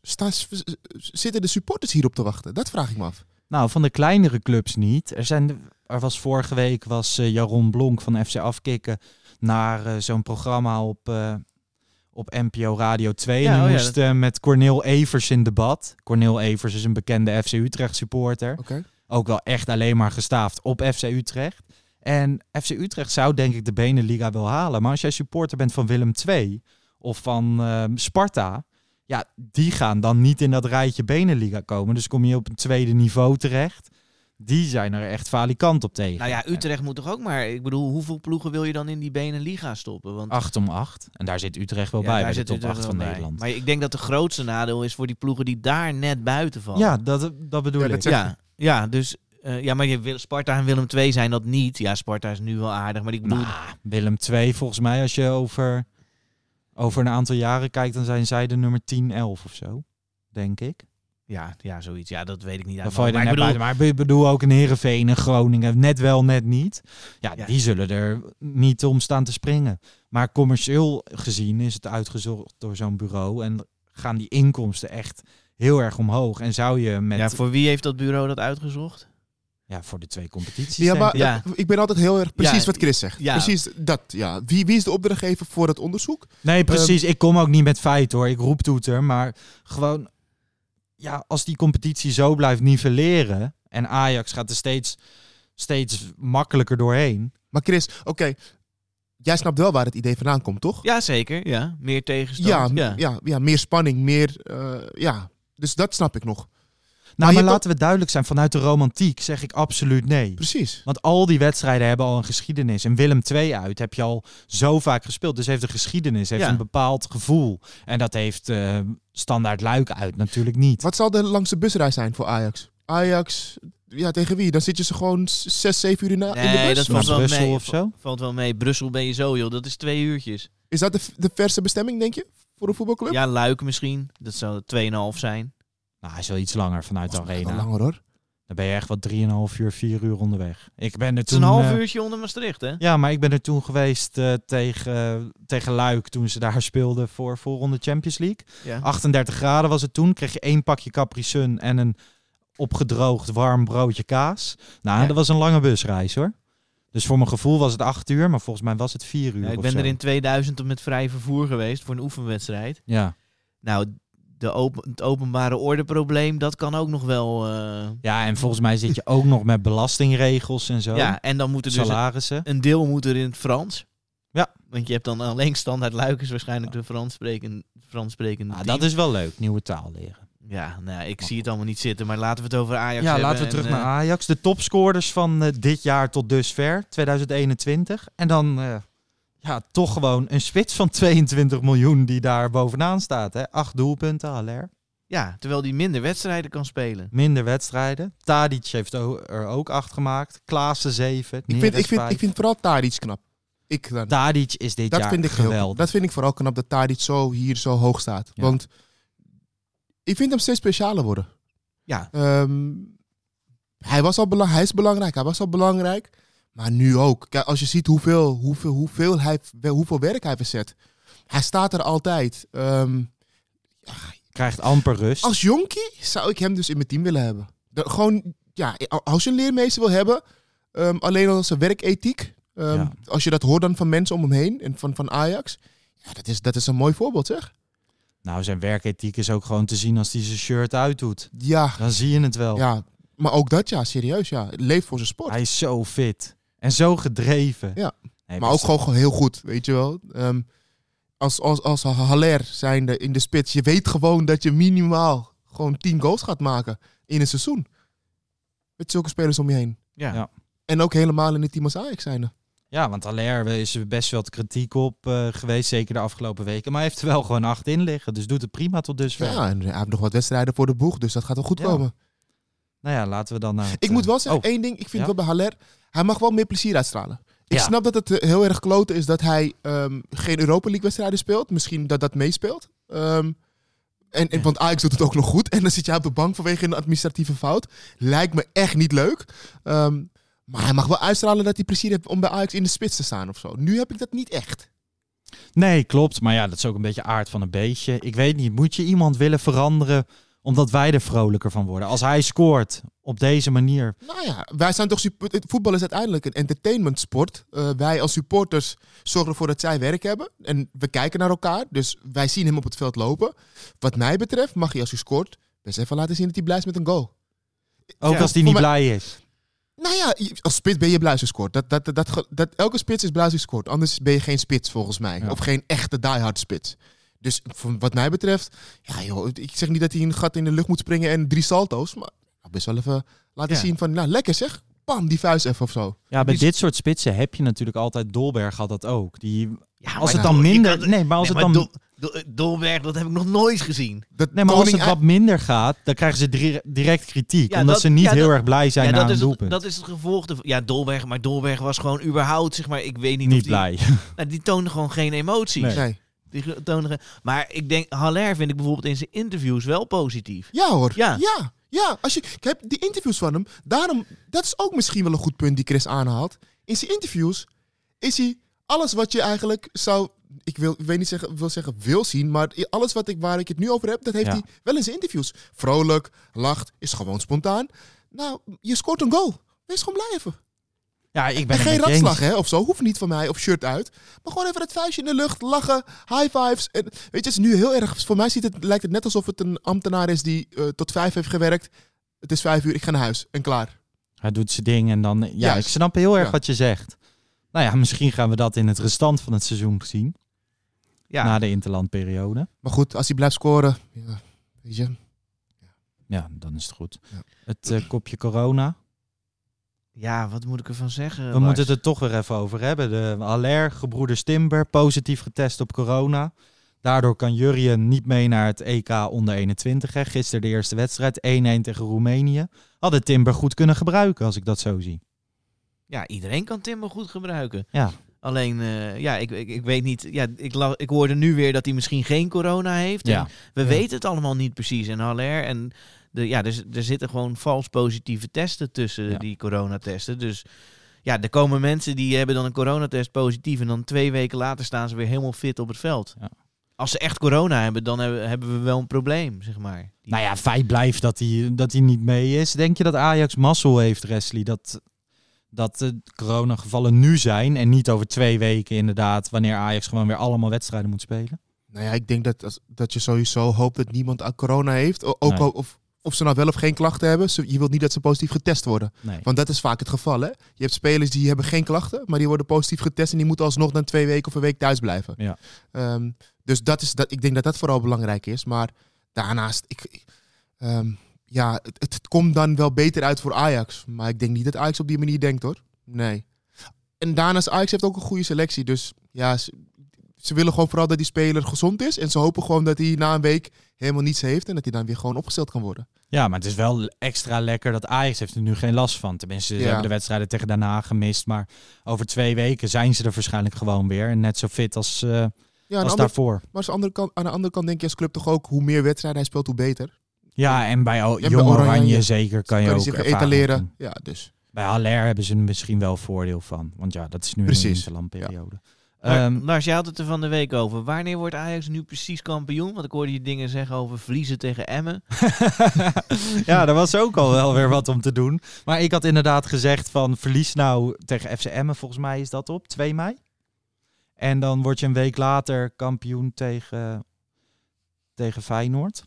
C: Zitten de supporters hierop te wachten? Dat vraag ik me af.
B: Nou, van de kleinere clubs niet. Er, zijn, er was vorige week was eh, Jaron Blonk van FC Afkikken naar eh, zo'n programma op, eh, op NPO Radio 2.
A: Ja,
B: en die
A: oh ja,
B: moest met Cornel Evers in debat. Cornel Evers is een bekende FC Utrecht supporter.
C: Oké.
B: Ook wel echt alleen maar gestaafd op FC Utrecht. En FC Utrecht zou denk ik de Beneliga wel halen. Maar als jij supporter bent van Willem II of van ehm, Sparta... Ja, die gaan dan niet in dat rijtje Beneliga komen. Dus kom je op een tweede niveau terecht. Die zijn er echt falikant op tegen.
A: Nou ja, Utrecht moet toch ook maar... Ik bedoel, hoeveel ploegen wil je dan in die Beneliga stoppen? Want
B: 8 om 8. En daar zit Utrecht wel
A: Ja,
B: bij,
A: daar
B: bij de
A: zit
B: top
A: Utrecht
B: 8
A: wel
B: van
A: bij.
B: Nederland.
A: Maar ik denk dat de grootste nadeel is voor die ploegen die daar net buiten vallen.
B: Ja, dat, dat bedoel
C: Ja,
B: ik.
C: dat
A: ja, ja dus... eh, ja, maar je, wil- Sparta en Willem II zijn dat niet. Ja, Sparta is nu wel aardig, maar ik bedoel...
B: Nou, Willem 2, volgens mij, als je over, over een aantal jaren kijkt, dan zijn zij de nummer 10, 11 of zo. Denk ik.
A: ja, ja, zoiets. Ja, dat weet ik niet.
B: Dan
A: uit
B: val je
A: mijn hoofd.
B: net
A: maar ik
B: buiten. Maar ik bedoel ook een Heerenveen en Groningen. Net wel, net niet. Ja,
A: Ja.
B: die zullen er niet om staan te springen. Maar commercieel gezien is het uitgezocht door zo'n bureau. En gaan die inkomsten echt heel erg omhoog. En zou je met...
A: bedoel-
B: Ja,
A: Ja, voor wie heeft dat bureau dat uitgezocht?
B: Voor de twee competities.
C: Ja, maar
B: ik.
A: Ja.
C: ik ben altijd heel erg precies
A: Ja,
C: wat Chris zegt.
A: ja.
C: Precies dat, ja. Wie, wie is de opdrachtgever voor het onderzoek?
B: Nee, precies. ik kom ook niet met feiten hoor. Ik roep toeter. Maar gewoon... Ja, als die competitie zo blijft nivelleren... En Ajax gaat er steeds, steeds makkelijker doorheen...
C: Maar Chris, oké. Jij snapt wel waar het idee vandaan komt, toch?
A: Ja, zeker. Ja, meer tegenstand.
C: Ja,
A: ja.
C: ja. Ja, meer spanning, meer... eh, ja, dus dat snap ik nog.
B: Nou, maar laten we duidelijk zijn. Vanuit de romantiek zeg ik absoluut nee.
C: Precies.
B: Want al die wedstrijden hebben al een geschiedenis. En Willem II uit heb je al zo vaak gespeeld. Dus heeft een geschiedenis, heeft
A: Ja.
B: een bepaald gevoel. En dat heeft eh, standaard Luik uit natuurlijk niet.
C: Wat zal de langste busreis zijn voor Ajax? Ajax, ja, tegen wie? Dan zit je ze gewoon zes, zeven uur in, de- in de
A: Nee,
C: bus?
A: dat valt wel
B: Brussel
A: mee.
B: of zo?
A: Valt wel mee. Brussel ben je zo, joh. Dat is twee uurtjes.
C: Is dat de, de verse bestemming, denk je? Voor een voetbalclub?
A: Ja, Luik misschien. Dat zou 2,5 zijn.
B: Nou, hij is wel iets langer vanuit de arena.
C: langer hoor.
B: Dan ben je echt wat 3,5 uur, 4 uur onderweg. Ik ben er
A: Het is
B: toen...
A: een half
B: eh,
A: uurtje onder Maastricht, hè?
B: Ja, maar ik ben er toen geweest eh, tegen, tegen Luik toen ze daar speelden voor voorronde Champions League.
A: Ja.
B: 38 graden was het toen. Kreeg je één pakje Capri Sun en een opgedroogd warm broodje kaas. Nou,
A: Ja.
B: dat was een lange busreis hoor. Dus voor mijn gevoel was het 8 uur, maar volgens mij was het 4 uur.
A: Ja, ik
B: of
A: ben
B: zo.
A: er in 2000 met vrij vervoer geweest voor een oefenwedstrijd.
B: Ja.
A: Nou, de open, het openbare ordeprobleem, dat kan ook nog wel... eh,
B: ja, en volgens mij zit je ook nog met belastingregels en zo.
A: ja, en dan moet er dus
B: Salarissen.
A: een deel moet er in het Frans.
B: Ja.
A: Want je hebt dan alleen standaard Luik is waarschijnlijk de Frans spreken, Frans sprekende
B: Nou,
A: team.
B: dat is wel leuk, nieuwe taal leren.
A: Ja, nou, ja, ik zie het allemaal niet zitten, maar laten we het over Ajax
B: Ja,
A: hebben.
B: laten we terug
A: eh,
B: naar Ajax. De topscorers van eh, dit jaar tot dusver, 2021. En dan eh, ja, toch gewoon een spits van 22 miljoen die daar bovenaan staat. Hè? Acht doelpunten, Haller.
A: Ja, terwijl die minder wedstrijden kan spelen.
B: Minder wedstrijden. Tadic heeft er ook acht gemaakt. Klaassen zeven.
C: Ik vind, ik, vind, ik vind vooral Tadic knap. Ik dan.
B: Tadic is dit
C: dat
B: jaar
C: vind ik heel-
B: geweldig.
C: dat vind ik vooral knap dat Tadic zo hier zo hoog staat.
B: Ja.
C: Want ik vind hem steeds specialer worden.
A: Ja.
C: Ehm, hij, was al belang, hij is belangrijk, hij was al belangrijk. Maar nu ook. Kijk, als je ziet hoeveel, hoeveel, hoeveel, hij, hoeveel werk hij verzet. Hij staat er altijd. Ehm,
B: Krijgt amper rust.
C: als jonkie zou ik hem dus in mijn team willen hebben. Gewoon, ja, als je een leermeester wil hebben, ehm, alleen al zijn werkethiek. ehm,
B: Ja.
C: Als je dat hoort dan van mensen om hem heen en van, van Ajax. Ja, dat is, dat is een mooi voorbeeld, zeg.
B: Nou, zijn werkethiek is ook gewoon te zien als hij zijn shirt uitdoet.
C: Ja,
B: Dan zie je het wel.
C: ja, maar ook dat, ja, serieus, ja. Leeft voor zijn sport.
B: Hij is zo fit. En zo gedreven.
C: Ja.
B: Nee,
C: maar ook gewoon, gewoon heel goed, weet je wel. Ehm, als, als, als Haller zijnde in de spits, je weet gewoon dat je minimaal gewoon 10 goals gaat maken in een seizoen. Met zulke spelers om je heen.
A: Ja.
B: Ja.
C: En ook helemaal in het team als Ajax zijnde.
B: Ja, want Aller is er best wel wat kritiek op eh, geweest, zeker de afgelopen weken. Maar hij heeft er wel gewoon acht in liggen, dus doet het prima tot dusver.
C: Ja, en hij heeft nog wat wedstrijden voor de boeg, dus dat gaat wel goed
B: Ja.
C: komen.
B: Nou ja, laten we dan naar het,
C: Ik moet
B: eh,
C: wel zeggen,
B: oh,
C: één ding. Ik vind
B: Ja?
C: wel bij Haller, hij mag wel meer plezier uitstralen. Ik
B: Ja.
C: snap dat het eh, heel erg kloten is dat hij ehm, geen Europa League wedstrijden speelt. Misschien dat dat meespeelt. Ehm, en, en. Want Ajax doet het ook nog goed. En dan zit jij op de bank vanwege een administratieve fout. Lijkt me echt niet leuk. Ehm, maar hij mag wel uitstralen dat hij plezier heeft om bij Ajax in de spits te staan of zo. Nu heb ik dat niet echt.
B: Nee, klopt. Maar ja, dat is ook een beetje aard van een beestje. Ik weet niet, moet je iemand willen veranderen omdat wij er vrolijker van worden? Als hij scoort op deze manier.
C: Nou ja, wij zijn toch voetbal is uiteindelijk een entertainmentsport. Eh, wij als supporters zorgen ervoor dat zij werk hebben. En we kijken naar elkaar. Dus wij zien hem op het veld lopen. Wat mij betreft mag hij als hij scoort best even laten zien dat hij blij is met een goal.
B: Ook
C: Ja,
B: als hij niet
C: mij-
B: blij is.
C: Nou ja, je- als spits ben je blij als je scoort. Dat, dat, dat, dat, elke spits is blij als hij scoort. Anders ben je geen spits volgens mij.
B: Ja.
C: Of geen echte diehard spits. Dus wat mij betreft, ja joh, ik zeg niet dat hij een gat in de lucht moet springen en drie salto's. Maar best wel even laten
B: Ja.
C: zien van, nou lekker zeg. Pam, die vuist even of zo.
B: Ja, bij
C: Die-
B: dit soort spitsen heb je natuurlijk altijd Dolberg had dat ook. Die,
A: Ja,
B: als het dan minder.
A: kan-
B: Nee, maar als
A: Nee,
B: het
A: maar
B: dan.
A: Dol- Dol- Dolberg, dat heb ik nog nooit gezien.
C: Dat
B: Nee, maar als het wat minder gaat, dan krijgen ze dire- direct kritiek.
A: Ja,
B: omdat
A: dat-
B: ze niet
A: ja,
B: heel
A: dat-
B: erg blij zijn
A: ja,
B: na
A: dat
B: een
A: is,
B: doelpunt.
A: het, dat is het gevolg. Ja, Dolberg, maar Dolberg was gewoon überhaupt, zeg maar, ik weet niet,
B: niet
A: of die,
B: blij.
A: Nou, die toonde gewoon geen emoties.
B: Nee.
C: Nee.
A: Die maar ik denk, Haller vind ik bijvoorbeeld in zijn interviews wel positief.
C: Ja hoor.
A: Ja.
C: Ja. ja. Als je, ik heb die interviews van hem. Daarom, dat is ook misschien wel een goed punt die Chris aanhaalt. In zijn interviews is hij alles wat je eigenlijk zou... Ik wil, ik weet niet zeggen, wil zeggen wil zien, maar alles wat ik, waar ik het nu over heb, dat heeft
B: Ja.
C: hij wel in zijn interviews. Vrolijk, lacht, is gewoon spontaan. Nou, je scoort een goal. Wees gewoon blij even.
B: Ja, ik ben
C: En geen ratslag, hè, of zo. Hoeft niet van mij, of shirt uit. Maar gewoon even het vuistje in de lucht, lachen, high fives. En, weet je, het is nu heel erg... Voor mij ziet het, lijkt het net alsof het een ambtenaar is die eh, tot vijf heeft gewerkt. Het is vijf uur, ik ga naar huis. En klaar.
B: Hij doet zijn ding en dan... Ja,
C: Juist.
B: ik snap heel erg
C: Ja.
B: wat je zegt. Nou ja, misschien gaan we dat in het restant van het seizoen zien.
A: Ja,
B: Na de interlandperiode.
C: Maar goed, als hij blijft scoren... Ja, weet je.
B: Ja, dan is het goed.
C: Ja.
B: Het eh, kopje corona.
A: Ja, wat moet ik ervan zeggen?
B: We
A: Lars?
B: moeten het er toch weer even over hebben. De Aller, gebroeders Timber, positief getest op corona. Daardoor kan Jurjen niet mee naar het EK onder 21. Hè. Gisteren de eerste wedstrijd, 1-1 tegen Roemenië. Hadden Timber goed kunnen gebruiken, als ik dat zo zie.
A: Ja, iedereen kan Timber goed gebruiken.
B: Ja,
A: Alleen, eh, ja, ik, ik, ik weet niet. Ja, ik, ik hoorde nu weer dat hij misschien geen corona heeft. En
B: ja.
A: we
C: Ja.
A: weten het allemaal niet precies. En Haller en de, ja, er, z- er zitten gewoon vals positieve testen tussen
B: Ja.
A: die coronatesten. Dus ja, er komen mensen die hebben dan een coronatest positief. En dan twee weken later staan ze weer helemaal fit op het veld.
B: Ja.
A: Als ze echt corona hebben, dan hebben, we wel een probleem, zeg maar. Die-
B: Nou ja, feit blijft dat hij, dat hij niet mee is. Denk je dat Ajax mazzel heeft, Wesley? Dat, dat de coronagevallen nu zijn en niet over twee weken inderdaad, wanneer Ajax gewoon weer allemaal wedstrijden moet spelen?
C: Nou ja, ik denk dat, dat je sowieso hoopt dat niemand aan corona heeft. Ook
B: Nee.
C: of, of ze nou wel of geen klachten hebben. Je wilt niet dat ze positief getest worden.
B: Nee.
C: Want dat is vaak het geval, hè. Je hebt spelers die hebben geen klachten, maar die worden positief getest en die moeten alsnog dan twee weken of een week thuis blijven.
B: Ja.
C: Ehm, dus dat is, dat, ik denk dat dat vooral belangrijk is. Maar daarnaast, ik, ik- ehm, ja, het, het komt dan wel beter uit voor Ajax. Maar ik denk niet dat Ajax op die manier denkt, hoor. Nee. En daarnaast, Ajax heeft ook een goede selectie. Dus ja, ze, ze willen gewoon vooral dat die speler gezond is. En ze hopen gewoon dat hij na een week helemaal niets heeft en dat hij dan weer gewoon opgesteld kan worden.
B: Ja, maar het is wel extra lekker dat Ajax heeft er nu geen last van. Tenminste, ze
C: Ja.
B: hebben de wedstrijden tegen daarna gemist. Maar over twee weken zijn ze er waarschijnlijk gewoon weer. En net zo fit als, eh,
C: Ja,
B: als
C: andere,
B: daarvoor.
C: maar aan de, andere kant, aan de andere kant denk je als club toch ook, hoe meer wedstrijden hij speelt, hoe beter.
B: Ja, en bij o-
C: Ja, bij
B: Jong Oranje,
C: Oranje
B: zeker kan je ook
C: zich etaleren. Ja, dus.
B: Bij Haller hebben ze er misschien wel voordeel van. Want ja, dat is nu
C: Precies.
B: een interlandperiode.
A: Maar,
B: Ehm,
A: Lars, jij had het er van de week over. Wanneer wordt Ajax nu precies kampioen? Want ik hoorde je dingen zeggen over verliezen tegen Emmen.
B: ja, er was ook al wel weer wat om te doen. Maar ik had inderdaad gezegd van verlies nou tegen FC Emmen. Volgens mij is dat op 2 mei. En dan word je een week later kampioen tegen, tegen Feyenoord.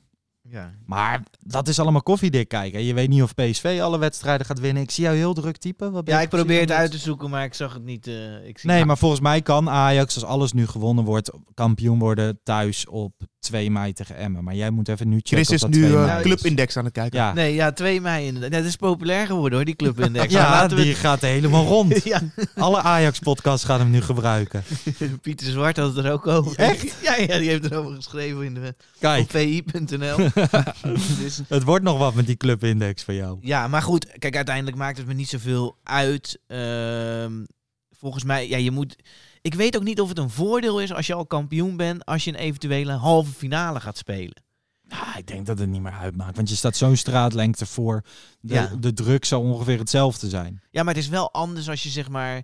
A: Ja.
B: Maar dat is allemaal koffiedik kijken. Je weet niet of PSV alle wedstrijden gaat winnen. Ik zie jou heel druk typen. Wat ben
A: Ja,
B: je
A: ik probeer het uit te zoeken, maar ik zag het niet. eh, ik zie
B: Nee, maar volgens mij kan Ajax, als alles nu gewonnen wordt, kampioen worden thuis op 2 mei tegen Emmen. Maar jij moet even nu checken
C: Chris is nu
B: 2
C: eh,
B: mei is.
C: clubindex aan het kijken.
B: Ja,
A: Nee, ja, 2 mei inderdaad. Dat is populair geworden hoor, die clubindex.
B: ja
A: laten we
B: die gaat helemaal rond.
A: ja,
B: Alle Ajax-podcasts gaan hem nu gebruiken.
A: Pieter Zwart had het er ook over.
B: Echt?
A: Ja, ja, die heeft erover geschreven in de, op
B: Kijk,
A: vi.nl. dus,
B: het wordt nog wat met die clubindex van jou.
A: ja, maar goed, kijk, uiteindelijk maakt het me niet zoveel uit. Ehm, volgens mij, ja, je moet... Ik weet ook niet of het een voordeel is als je al kampioen bent, als je een eventuele halve finale gaat spelen.
B: Ja, ik denk dat het niet meer uitmaakt. Want je staat zo'n straatlengte voor. De,
A: Ja.
B: de druk zal ongeveer hetzelfde zijn.
A: Ja, maar het is wel anders als je zeg maar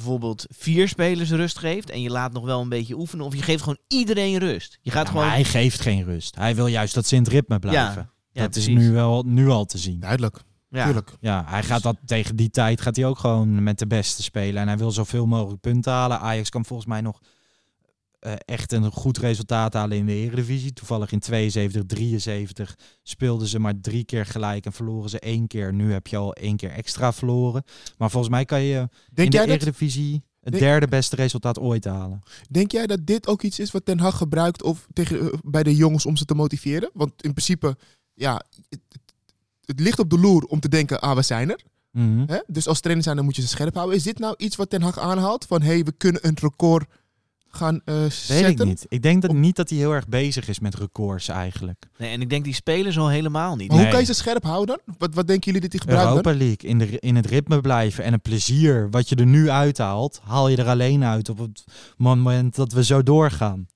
A: bijvoorbeeld vier spelers rust geeft en je laat nog wel een beetje oefenen. Of je geeft gewoon iedereen rust. Je gaat
B: Ja,
A: gewoon...
B: hij geeft geen rust. Hij wil juist dat ze in het ritme blijven.
A: Ja,
B: dat is nu, wel, nu al te zien.
C: Duidelijk,
A: Ja.
C: tuurlijk.
B: Ja, hij gaat dat tegen die tijd gaat hij ook gewoon met de beste spelen. En hij wil zoveel mogelijk punten halen. Ajax kan volgens mij nog eh, echt een goed resultaat halen in de Eredivisie. Toevallig in 72, 73 speelden ze maar drie keer gelijk en verloren ze één keer. Nu heb je al één keer extra verloren. Maar volgens mij kan je
C: Denk
B: in de
C: jij, dat,
B: Eredivisie het
C: Denk-
B: derde beste resultaat ooit halen.
C: denk jij dat dit ook iets is wat Ten Hag gebruikt of tegen, eh, bij de jongens om ze te motiveren? Want in principe, ja, het, het- ligt op de loer om te denken, ah, we zijn er.
B: Mhm.
C: Dus als trainer zijn, dan moet je ze scherp houden. Is dit nou iets wat Ten Hag aanhaalt? Van, hé, hey, we kunnen een record gaan eh
B: Weet ik niet. Ik denk dat niet dat hij heel erg bezig is met records eigenlijk.
A: Nee, en ik denk die spelers al helemaal niet.
C: Maar hoe kan je ze scherp houden dan? Wat, wat denken jullie dat hij gebruikt?
B: Europa League, in, de, in het ritme blijven en een plezier wat je er nu uithaalt, haal je er alleen uit op het moment dat we zo doorgaan.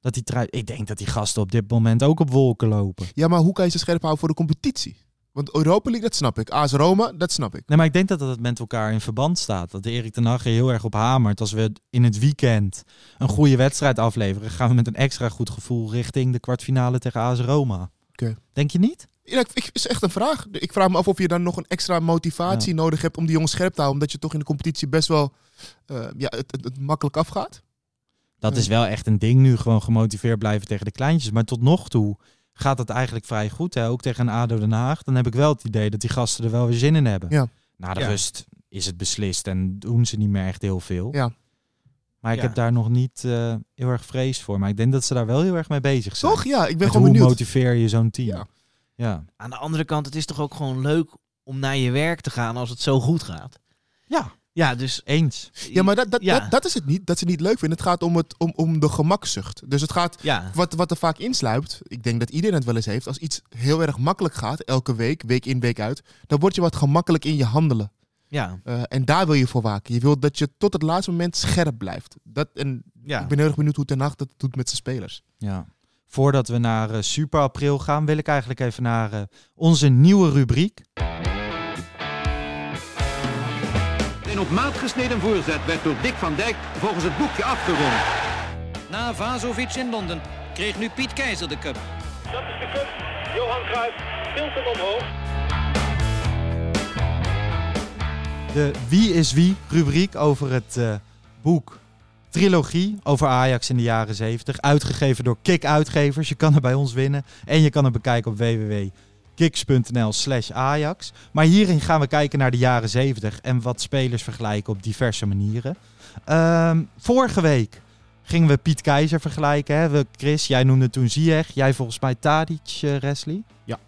B: Dat die trui, ik denk dat die gasten op dit moment ook op wolken lopen.
C: Ja, maar hoe kan je ze scherp houden voor de competitie? Want Europa League, dat snap ik. AS Roma, dat snap ik.
B: Nee, maar ik denk dat het met elkaar in verband staat. Dat Erik ten Hag heel erg op hamert. Als we in het weekend een goede wedstrijd afleveren, gaan we met een extra goed gevoel richting de kwartfinale tegen AS Roma.
C: Oké.
B: Denk je niet?
C: Ja, ik, is echt een vraag. Ik vraag me af of je dan nog een extra motivatie nodig hebt om die jongens scherp te houden. Omdat je toch in de competitie best wel eh, ja, het, het, het makkelijk afgaat.
B: Dat is wel echt een ding nu, gewoon gemotiveerd blijven tegen de kleintjes. Maar tot nog toe gaat het eigenlijk vrij goed. Hè? Ook tegen een ADO Den Haag. Dan heb ik wel het idee dat die gasten er wel weer zin in hebben.
C: Ja.
B: Na de
A: Ja.
B: rust is het beslist en doen ze niet meer echt heel veel.
C: Ja.
B: Maar ik
A: Ja.
B: heb daar nog niet eh, heel erg vrees voor. Maar ik denk dat ze daar wel heel erg mee bezig zijn.
C: Toch? Ja, ik ben
B: Met
C: gewoon
B: hoe
C: benieuwd.
B: motiveer je zo'n team?
C: Ja.
B: Ja.
A: Aan de andere kant, het is toch ook gewoon leuk om naar je werk te gaan als het zo goed gaat.
B: ja,
A: Ja, dus...
B: eens.
C: Ja, maar dat, dat,
A: Ja.
C: dat, dat is het niet. Dat ze het niet leuk vinden. Het gaat om, het, om, om de gemakzucht. Dus het gaat...
A: Ja,
C: Wat, wat er vaak insluipt, ik denk dat iedereen het wel eens heeft, als iets heel erg makkelijk gaat, elke week, week in, week uit, dan word je wat gemakkelijk in je handelen.
A: ja,
C: Eh, en daar wil je voor waken. Je wilt dat je tot het laatste moment scherp blijft. Dat, en
A: ja.
C: ik ben heel erg benieuwd hoe Ten Hag dat doet met zijn spelers.
B: Ja. Voordat we naar eh, Super April gaan, wil ik eigenlijk even naar eh, onze nieuwe rubriek.
D: Op maat gesneden voorzet werd door Dick van Dijk volgens het boekje afgerond.
E: Na Vazovic in Londen kreeg nu Piet Keizer de cup.
F: Dat is de cup. Johan Cruijff tilt hem omhoog.
B: De Wie is Wie rubriek over het eh, boek Trilogie over Ajax in de jaren 70. Uitgegeven door Kik Uitgevers. Je kan het bij ons winnen. En je kan het bekijken op www.kiks.nl slash Ajax. Maar hierin gaan we kijken naar de jaren 70 en wat spelers vergelijken op diverse manieren. Ehm, vorige week gingen we Piet Keizer vergelijken. Hè? Chris, jij noemde toen Ziyech. Jij volgens mij Tadic, eh Wesley.
C: Ja.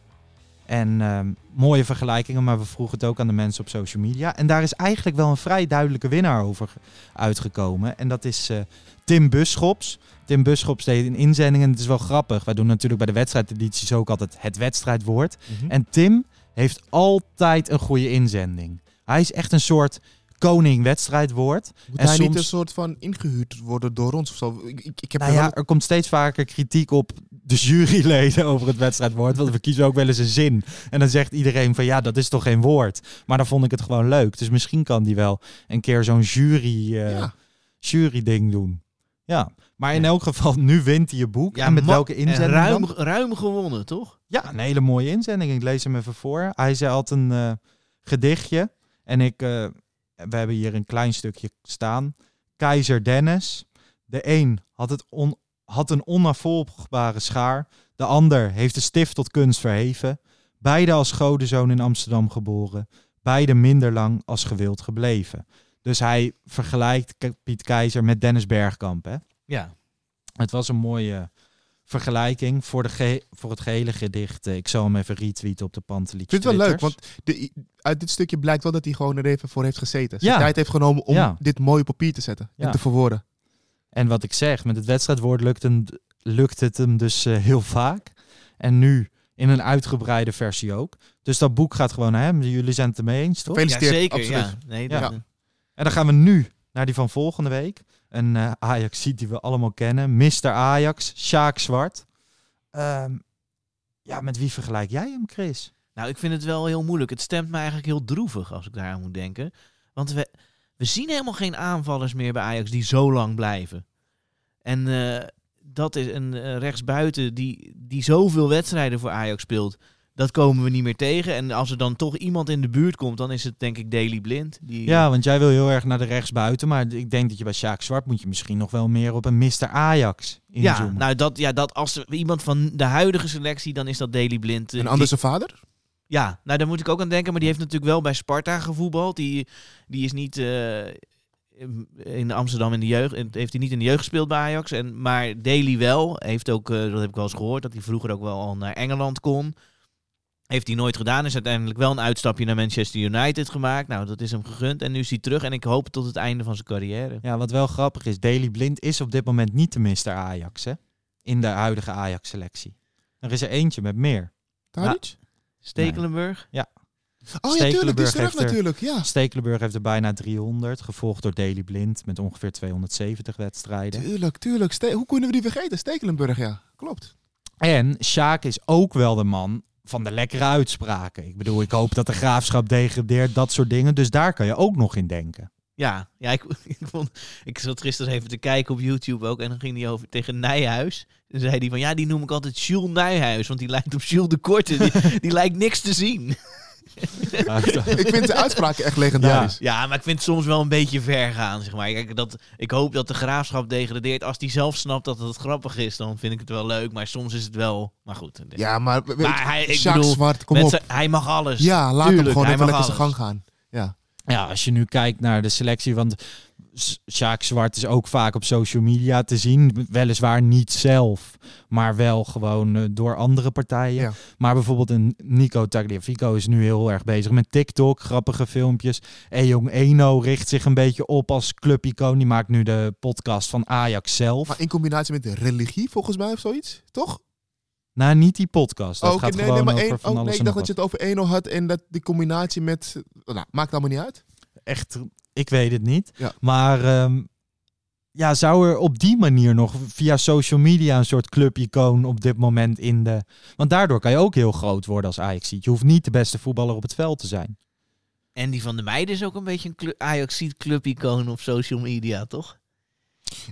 B: En ehm, mooie vergelijkingen, maar we vroegen het ook aan de mensen op social media. En daar is eigenlijk wel een vrij duidelijke winnaar over ge- uitgekomen. En dat is eh, Tim Buschops. Tim Buschops deed een inzending en het is wel grappig. Wij doen natuurlijk bij de wedstrijdedities ook altijd het wedstrijdwoord. En Tim heeft altijd een goede inzending. Hij is echt een soort koning wedstrijdwoord.
C: Moet
B: En
C: hij niet
B: soms-
C: een soort van ingehuurd worden door ons of zo? Ik, ik, ik heb
B: Nou
C: er
B: ja,
C: wel-
B: er komt steeds vaker kritiek op de juryleden over het wedstrijdwoord. Want we kiezen ook wel eens een zin. En dan zegt iedereen van ja, dat is toch geen woord. Maar dan vond ik het gewoon leuk. Dus misschien kan die wel een keer zo'n jury, eh,
C: Ja.
B: jury ding doen. Ja, maar in elk geval, nu wint hij je boek. en met welke
A: en
B: inzending
A: ruim,
B: dan?
A: ruim gewonnen, toch?
B: Ja, een hele mooie inzending. Ik lees hem even voor. Hij zei had een eh, gedichtje. En ik, eh, we hebben hier een klein stukje staan. Keizer Dennis. De een had, het on, had een onafvolgbare schaar. De ander heeft de stift tot kunst verheven. Beide als godenzoon in Amsterdam geboren. Beide minder lang als gewild gebleven. Dus hij vergelijkt Piet Keizer met Dennis Bergkamp. Hè?
A: Ja.
B: Het was een mooie vergelijking voor, de ge- voor het gehele gedicht. Eh, Ik zal hem even retweeten op de Pantelietje.
C: Ik vind het wel leuk, want de, uit dit stukje blijkt wel dat hij gewoon er even voor heeft gezeten. Zijn
B: Ja.
C: tijd heeft genomen om
B: Ja.
C: dit mooi op papier te zetten
B: Ja.
C: en te verwoorden.
B: En wat ik zeg, met het wedstrijdwoord lukt, hem, lukt het hem dus eh, heel vaak. En nu in een uitgebreide versie ook. Dus dat boek gaat gewoon naar hem. Jullie zijn het ermee eens, toch?
C: Gefeliciteerd,
A: Ja, zeker,
C: absoluut.
A: ja. Nee, dat-
B: En dan gaan we nu naar die van volgende week. Een eh Ajax die we allemaal kennen. Mr. Ajax, Sjaak Zwart. Ehm, ja, met wie vergelijk jij hem, Chris?
A: Nou, ik vind het wel heel moeilijk. Het stemt me eigenlijk heel droevig als ik daaraan moet denken. Want we, we zien helemaal geen aanvallers meer bij Ajax die zo lang blijven. En eh, dat is een eh, rechtsbuiten die, die zoveel wedstrijden voor Ajax speelt. Dat komen we niet meer tegen. En als er dan toch iemand in de buurt komt, dan is het denk ik Daily Blind. Die,
B: Ja, want jij wil heel erg naar de rechtsbuiten. Maar ik denk dat je bij Sjaak Zwart moet je misschien nog wel meer op een Mr. Ajax
A: ja,
B: inzoomen.
A: nou dat, ja, dat als er iemand van de huidige selectie, dan is dat Daily Blind. eh,
C: En
A: die-
C: anders zijn vader?
A: Ja, nou daar moet ik ook aan denken. Maar die heeft natuurlijk wel bij Sparta gevoetbald. Die, die is niet eh, in Amsterdam in de jeugd. Heeft hij niet in de jeugd gespeeld bij Ajax. En, maar Daly wel. Heeft ook, eh, dat heb ik wel eens gehoord, dat hij vroeger ook wel al naar Engeland kon. Heeft hij nooit gedaan. Is uiteindelijk wel een uitstapje naar Manchester United gemaakt. Nou, dat is hem gegund. En nu is hij terug. En ik hoop tot het einde van zijn carrière.
B: Ja, wat wel grappig is, Daily Blind is op dit moment niet de Mr. Ajax, hè? In de huidige Ajax-selectie. Er is er eentje met meer.
C: Tadic?
A: Stekelenburg?
B: Ja.
C: Oh ja, tuurlijk, die is terug
B: er-
C: natuurlijk. Ja.
B: Stekelenburg heeft er bijna 300, gevolgd door Daily Blind met ongeveer 270 wedstrijden.
C: Tuurlijk, tuurlijk. Ste- Hoe kunnen we die vergeten? Stekelenburg, ja. Klopt.
B: En Sjaak is ook wel de man van de lekkere uitspraken. Ik bedoel, ik hoop dat de graafschap degradeert, dat soort dingen. Dus daar kan je ook nog in denken.
A: Ja, ja ik, ik, vond, ik zat gisteren even te kijken op YouTube ook. En dan ging hij over tegen Nijhuis. Dan zei hij van, ja, die noem ik altijd Jules Nijhuis. Want die lijkt op Jules de Korte. Die, die lijkt niks te zien.
C: ik vind de uitspraken echt legendarisch.
A: Ja, maar ik vind het soms wel een beetje ver gaan, zeg maar. Kijk, dat, ik hoop dat de graafschap degradeert. Als die zelf snapt dat het grappig is, dan vind ik het wel leuk. Maar soms is het wel... Maar goed.
C: Ja, maar, weet je,
A: maar hij, ik bedoel,
C: Zwart, kom
A: met
C: op.
A: zijn- hij mag alles.
C: Ja, laat
A: Tuurlijk,
C: hem gewoon even lekker zijn
A: alles.
C: gang gaan. Ja.
B: Ja, als je nu kijkt naar de selectie, want Sjaak Zwart is ook vaak op social media te zien. Weliswaar niet zelf, maar wel gewoon eh, door andere partijen.
C: Ja.
B: Maar bijvoorbeeld een Nico Tagliafico is nu heel erg bezig met TikTok, grappige filmpjes. Ejong Eno richt zich een beetje op als clubicoon. Die maakt nu de podcast van Ajax zelf.
C: Maar in combinatie met de religie, volgens mij, of zoiets. Toch?
B: Nou, niet die podcast. Dat
C: Oh,
B: gaat
C: nee,
B: gewoon
C: nee, maar
B: over
C: één,
B: van
C: oh,
B: alles
C: nee, ik dacht dat je het over Eno had en dat die combinatie met... Nou, maakt allemaal niet uit.
B: echt, ik weet het niet.
C: Ja.
B: Maar ehm, ja, zou er op die manier nog via social media een soort clubicoon op dit moment in de... Want daardoor kan je ook heel groot worden als ajax Je hoeft niet de beste voetballer op het veld te zijn.
A: En die van de meiden is ook een beetje een Ajax-ziet clubicoon op social media, toch?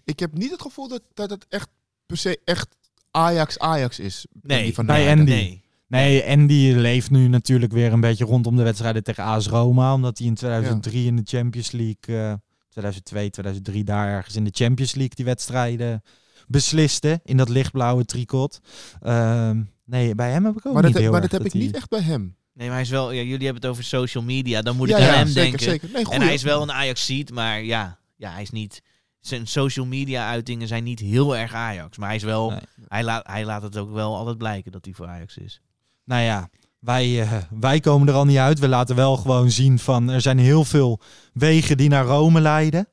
C: Ik heb niet het gevoel dat, dat het echt per se echt Ajax-Ajax is.
A: Nee,
C: van
B: bij. Andy.
A: Nee.
B: Nee, Andy leeft nu natuurlijk weer een beetje rondom de wedstrijden tegen AS Roma. Omdat hij in 2003 in de Champions League, eh 2002, 2003 daar ergens in de Champions League die wedstrijden besliste. In dat lichtblauwe tricot. Ehm, nee, bij hem heb ik ook
C: Maar
B: niet
C: heb-
B: heel
C: maar
B: erg
C: dat heb ik
B: hij-
C: niet echt bij hem.
A: Nee, maar hij is wel... Ja, jullie hebben het over social media. Dan moet
C: Ja,
A: ik aan
C: ja,
A: hem
C: zeker,
A: denken.
C: zeker. Nee,
A: en hij is wel een Ajax-ziet, maar ja, ja, hij is niet... Zijn social media uitingen zijn niet heel erg Ajax. Maar hij is wel...
B: Nee.
A: Hij, laat, hij laat het ook wel altijd blijken dat hij voor Ajax is.
B: Nou ja, wij, eh, wij komen er al niet uit. We laten wel gewoon zien van er zijn heel veel wegen die naar Rome leiden.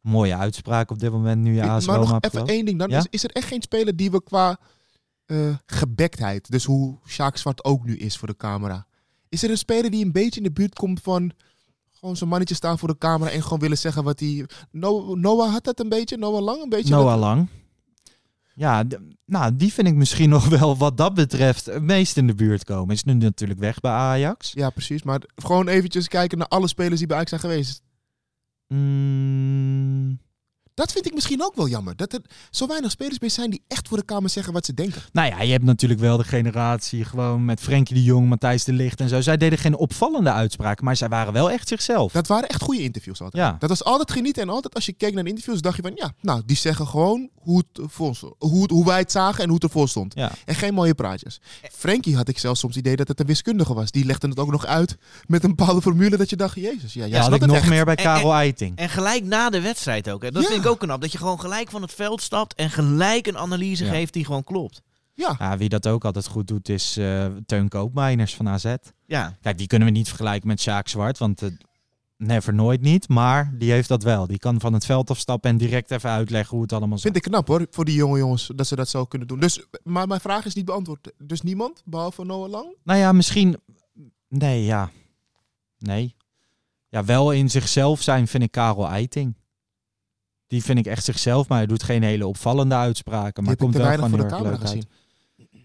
B: Mooie uitspraak op dit moment nu je AS
C: maar nog even één ding dan.
B: Ja?
C: Is, is er echt geen speler die we qua eh gebektheid, dus hoe Sjaak Zwart ook nu is voor de camera. Is er een speler die een beetje in de buurt komt van gewoon zo'n mannetje staan voor de camera en gewoon willen zeggen wat hij... Noah, Noah had dat een beetje, Noah Lang een beetje.
B: Noah
C: dat-
B: Lang. Ja, nou, die vind ik misschien nog wel wat dat betreft het meest in de buurt komen. Is nu natuurlijk weg bij Ajax.
C: Ja, precies. Maar gewoon eventjes kijken naar alle spelers die bij Ajax zijn geweest.
B: Mm,
C: Dat vind ik misschien ook wel jammer. Dat er zo weinig spelers meer zijn die echt voor de Kamer zeggen wat ze denken.
B: nou ja, je hebt natuurlijk wel de generatie gewoon met Frenkie de Jong, Matthijs de Ligt en zo. Zij deden geen opvallende uitspraken, maar zij waren wel echt zichzelf.
C: Dat waren echt goede interviews altijd.
B: Ja.
C: Dat was altijd genieten. En altijd als je keek naar de interviews, dacht je van ja, nou, die zeggen gewoon hoe, het voor, hoe, hoe wij het zagen en hoe het ervoor stond.
B: Ja.
C: En geen mooie praatjes. Frankie had ik zelfs soms het idee dat het een wiskundige was. Die legde het ook nog uit met een bepaalde formule dat je dacht, jezus, ja, jij
B: Ja, had ik
C: het
B: nog
C: echt.
B: meer bij
A: En-
B: Karel Eiting.
A: En gelijk na de wedstrijd ook. Hè. Dat
C: Ja.
A: vind ik ook knap. Dat je gewoon gelijk van het veld stapt en gelijk een analyse
B: Ja.
A: geeft die gewoon klopt.
C: Ja,
B: Ja, wie dat ook altijd goed doet is eh Teun Koopmeiners van AZ.
A: Ja,
B: Kijk, die kunnen we niet vergelijken met Sjaak Zwart, want eh, never nooit niet. Maar die heeft dat wel. Die kan van het veld afstappen en direct even uitleggen hoe het allemaal zit.
C: vind ik knap hoor, voor die jonge jongens, dat ze dat zo kunnen doen. Dus, maar mijn vraag is niet beantwoord. Dus niemand, behalve Noah Lang?
B: Nou ja, misschien... Nee, ja. Nee. Ja, wel in zichzelf zijn vind ik Karel Eiting. Die vind ik echt zichzelf, maar hij doet geen hele opvallende uitspraken. Maar komt wel gewoon
C: voor de
B: heel erg
C: camera
B: leuk
C: gezien.
B: uit.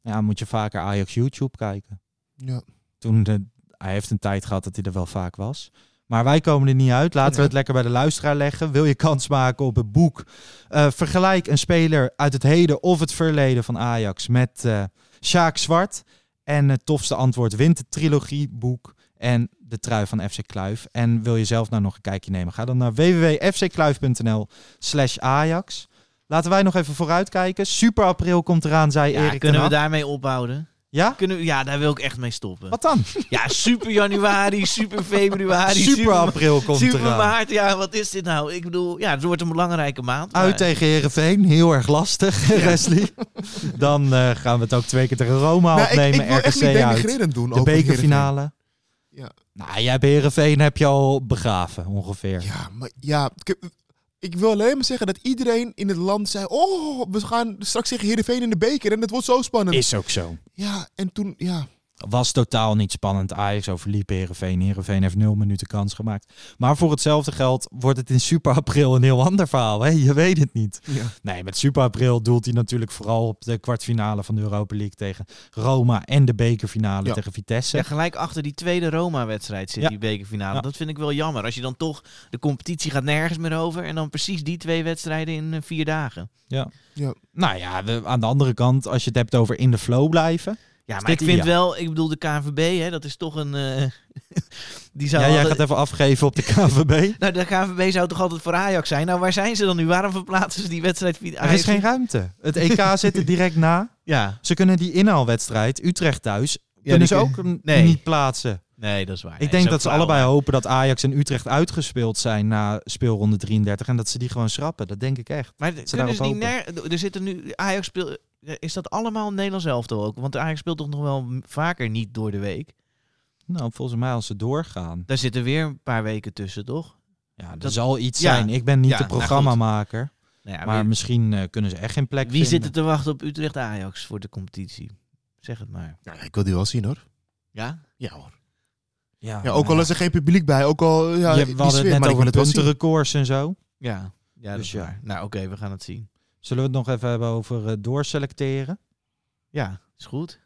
B: Ja, moet je vaker Ajax YouTube kijken.
C: Ja.
B: Toen de, hij heeft een tijd gehad dat hij er wel vaak was. Maar wij komen er niet uit. Laten we het lekker bij de luisteraar leggen. Wil je kans maken op het boek? Eh, vergelijk een speler uit het heden of het verleden van Ajax met eh Sjaak Zwart. En het tofste antwoord wint de trilogieboek en de trui van FC Kluif. En wil je zelf nou nog een kijkje nemen? Ga dan naar www.fckluif.nl slash Ajax. Laten wij nog even vooruitkijken. Super april komt eraan, zei
A: ja
B: Erik
A: kunnen we daarmee ophouden?
B: Ja?
A: Kunnen we, ja, daar wil ik echt mee stoppen.
B: Wat dan?
A: Ja, super januari, super februari,
B: Super april komt
A: super
B: eraan.
A: maart. Ja, wat is dit nou? Ik bedoel, ja, het wordt een belangrijke maand. maar-
B: Uit tegen Herenveen, heel erg lastig, Wesley. Dan eh, gaan we het ook twee keer tegen Roma
C: Nou, ik,
B: opnemen,
C: ik wil echt
B: RKC
C: niet
B: uit.
C: doen
B: De bekerfinale.
C: Ja.
B: Nou, jij hebt Herenveen heb je al begraven, ongeveer.
C: Ja, maar ja, ik, wil alleen maar zeggen dat iedereen in het land zei: Oh, we gaan straks tegen Heerenveen in de beker en het wordt zo spannend.
B: Is ook zo.
C: Ja, en toen, ja.
B: Was totaal niet spannend. Ajax overliep Herenveen. Herenveen heeft nul minuten kans gemaakt. Maar voor hetzelfde geld wordt het in Super April een heel ander verhaal. Hè? Je weet het niet.
C: ja.
B: Nee, met Super April doelt hij natuurlijk vooral op de kwartfinale van de Europa League tegen Roma en de bekerfinale
C: Ja.
B: tegen Vitesse.
A: Ja, gelijk achter die tweede Roma-wedstrijd zit
B: Ja.
A: die bekerfinale.
B: Ja.
A: Dat vind ik wel jammer. Als je dan toch, de competitie gaat nergens meer over. En dan precies die twee wedstrijden in eh, vier dagen.
B: Nou ja, we- aan de andere kant, als je het hebt over in de flow blijven.
A: Ja, maar ik
B: dit
A: vind wel, ik bedoel de KNVB, hè, dat is toch een... eh, die zou
B: Ja, jij gaat even afgeven op de KVB.
A: Nou, de KNVB zou toch altijd voor Ajax zijn? Nou, waar zijn ze dan nu? Waarom verplaatsen ze die wedstrijd? via
B: Er is geen ruimte. Het EK zit er direct na.
A: Ja,
B: Ze kunnen die inhaalwedstrijd, Utrecht thuis, kunnen ze ook
A: nee.
B: niet plaatsen.
A: nee, dat is waar.
B: Ik
A: Nee,
B: denk dat ze allebei hopen dat Ajax en Utrecht uitgespeeld zijn na speelronde 33 en dat ze die gewoon schrappen. Dat denk ik echt.
A: Maar
B: ze
A: kunnen ze ner- er zitten nu Ajax speel is dat allemaal Nederlands elftal ook? Want Ajax speelt toch nog wel vaker niet door de week.
B: Nou, volgens mij als ze doorgaan.
A: Daar zitten weer een paar weken tussen, toch?
B: Ja, dat,
A: Dat-
B: zal iets
A: ja.
B: zijn. Ik ben niet
A: Ja,
B: de
A: nou
B: programmamaker.
A: Nou ja,
B: maar
A: wie
B: misschien eh, kunnen ze echt geen plek
A: wie
B: vinden.
A: zit er te wachten op Utrecht Ajax voor de competitie? Zeg het maar.
C: ja, ik wil die wel zien hoor.
A: Ja?
C: Ja hoor.
B: Ja,
C: Ja, ook al is er geen publiek bij, ook al ja,
B: je, we hadden
C: sfeer,
B: het
C: maar
B: net
C: wil
B: over
C: het
B: puntenrecords en zo.
A: Ja. Ja, dat
B: Dus
A: is
B: ja.
A: waar. Nou, oké, we gaan het zien.
B: Zullen we het nog even hebben over eh, doorselecteren?
A: Ja, is goed.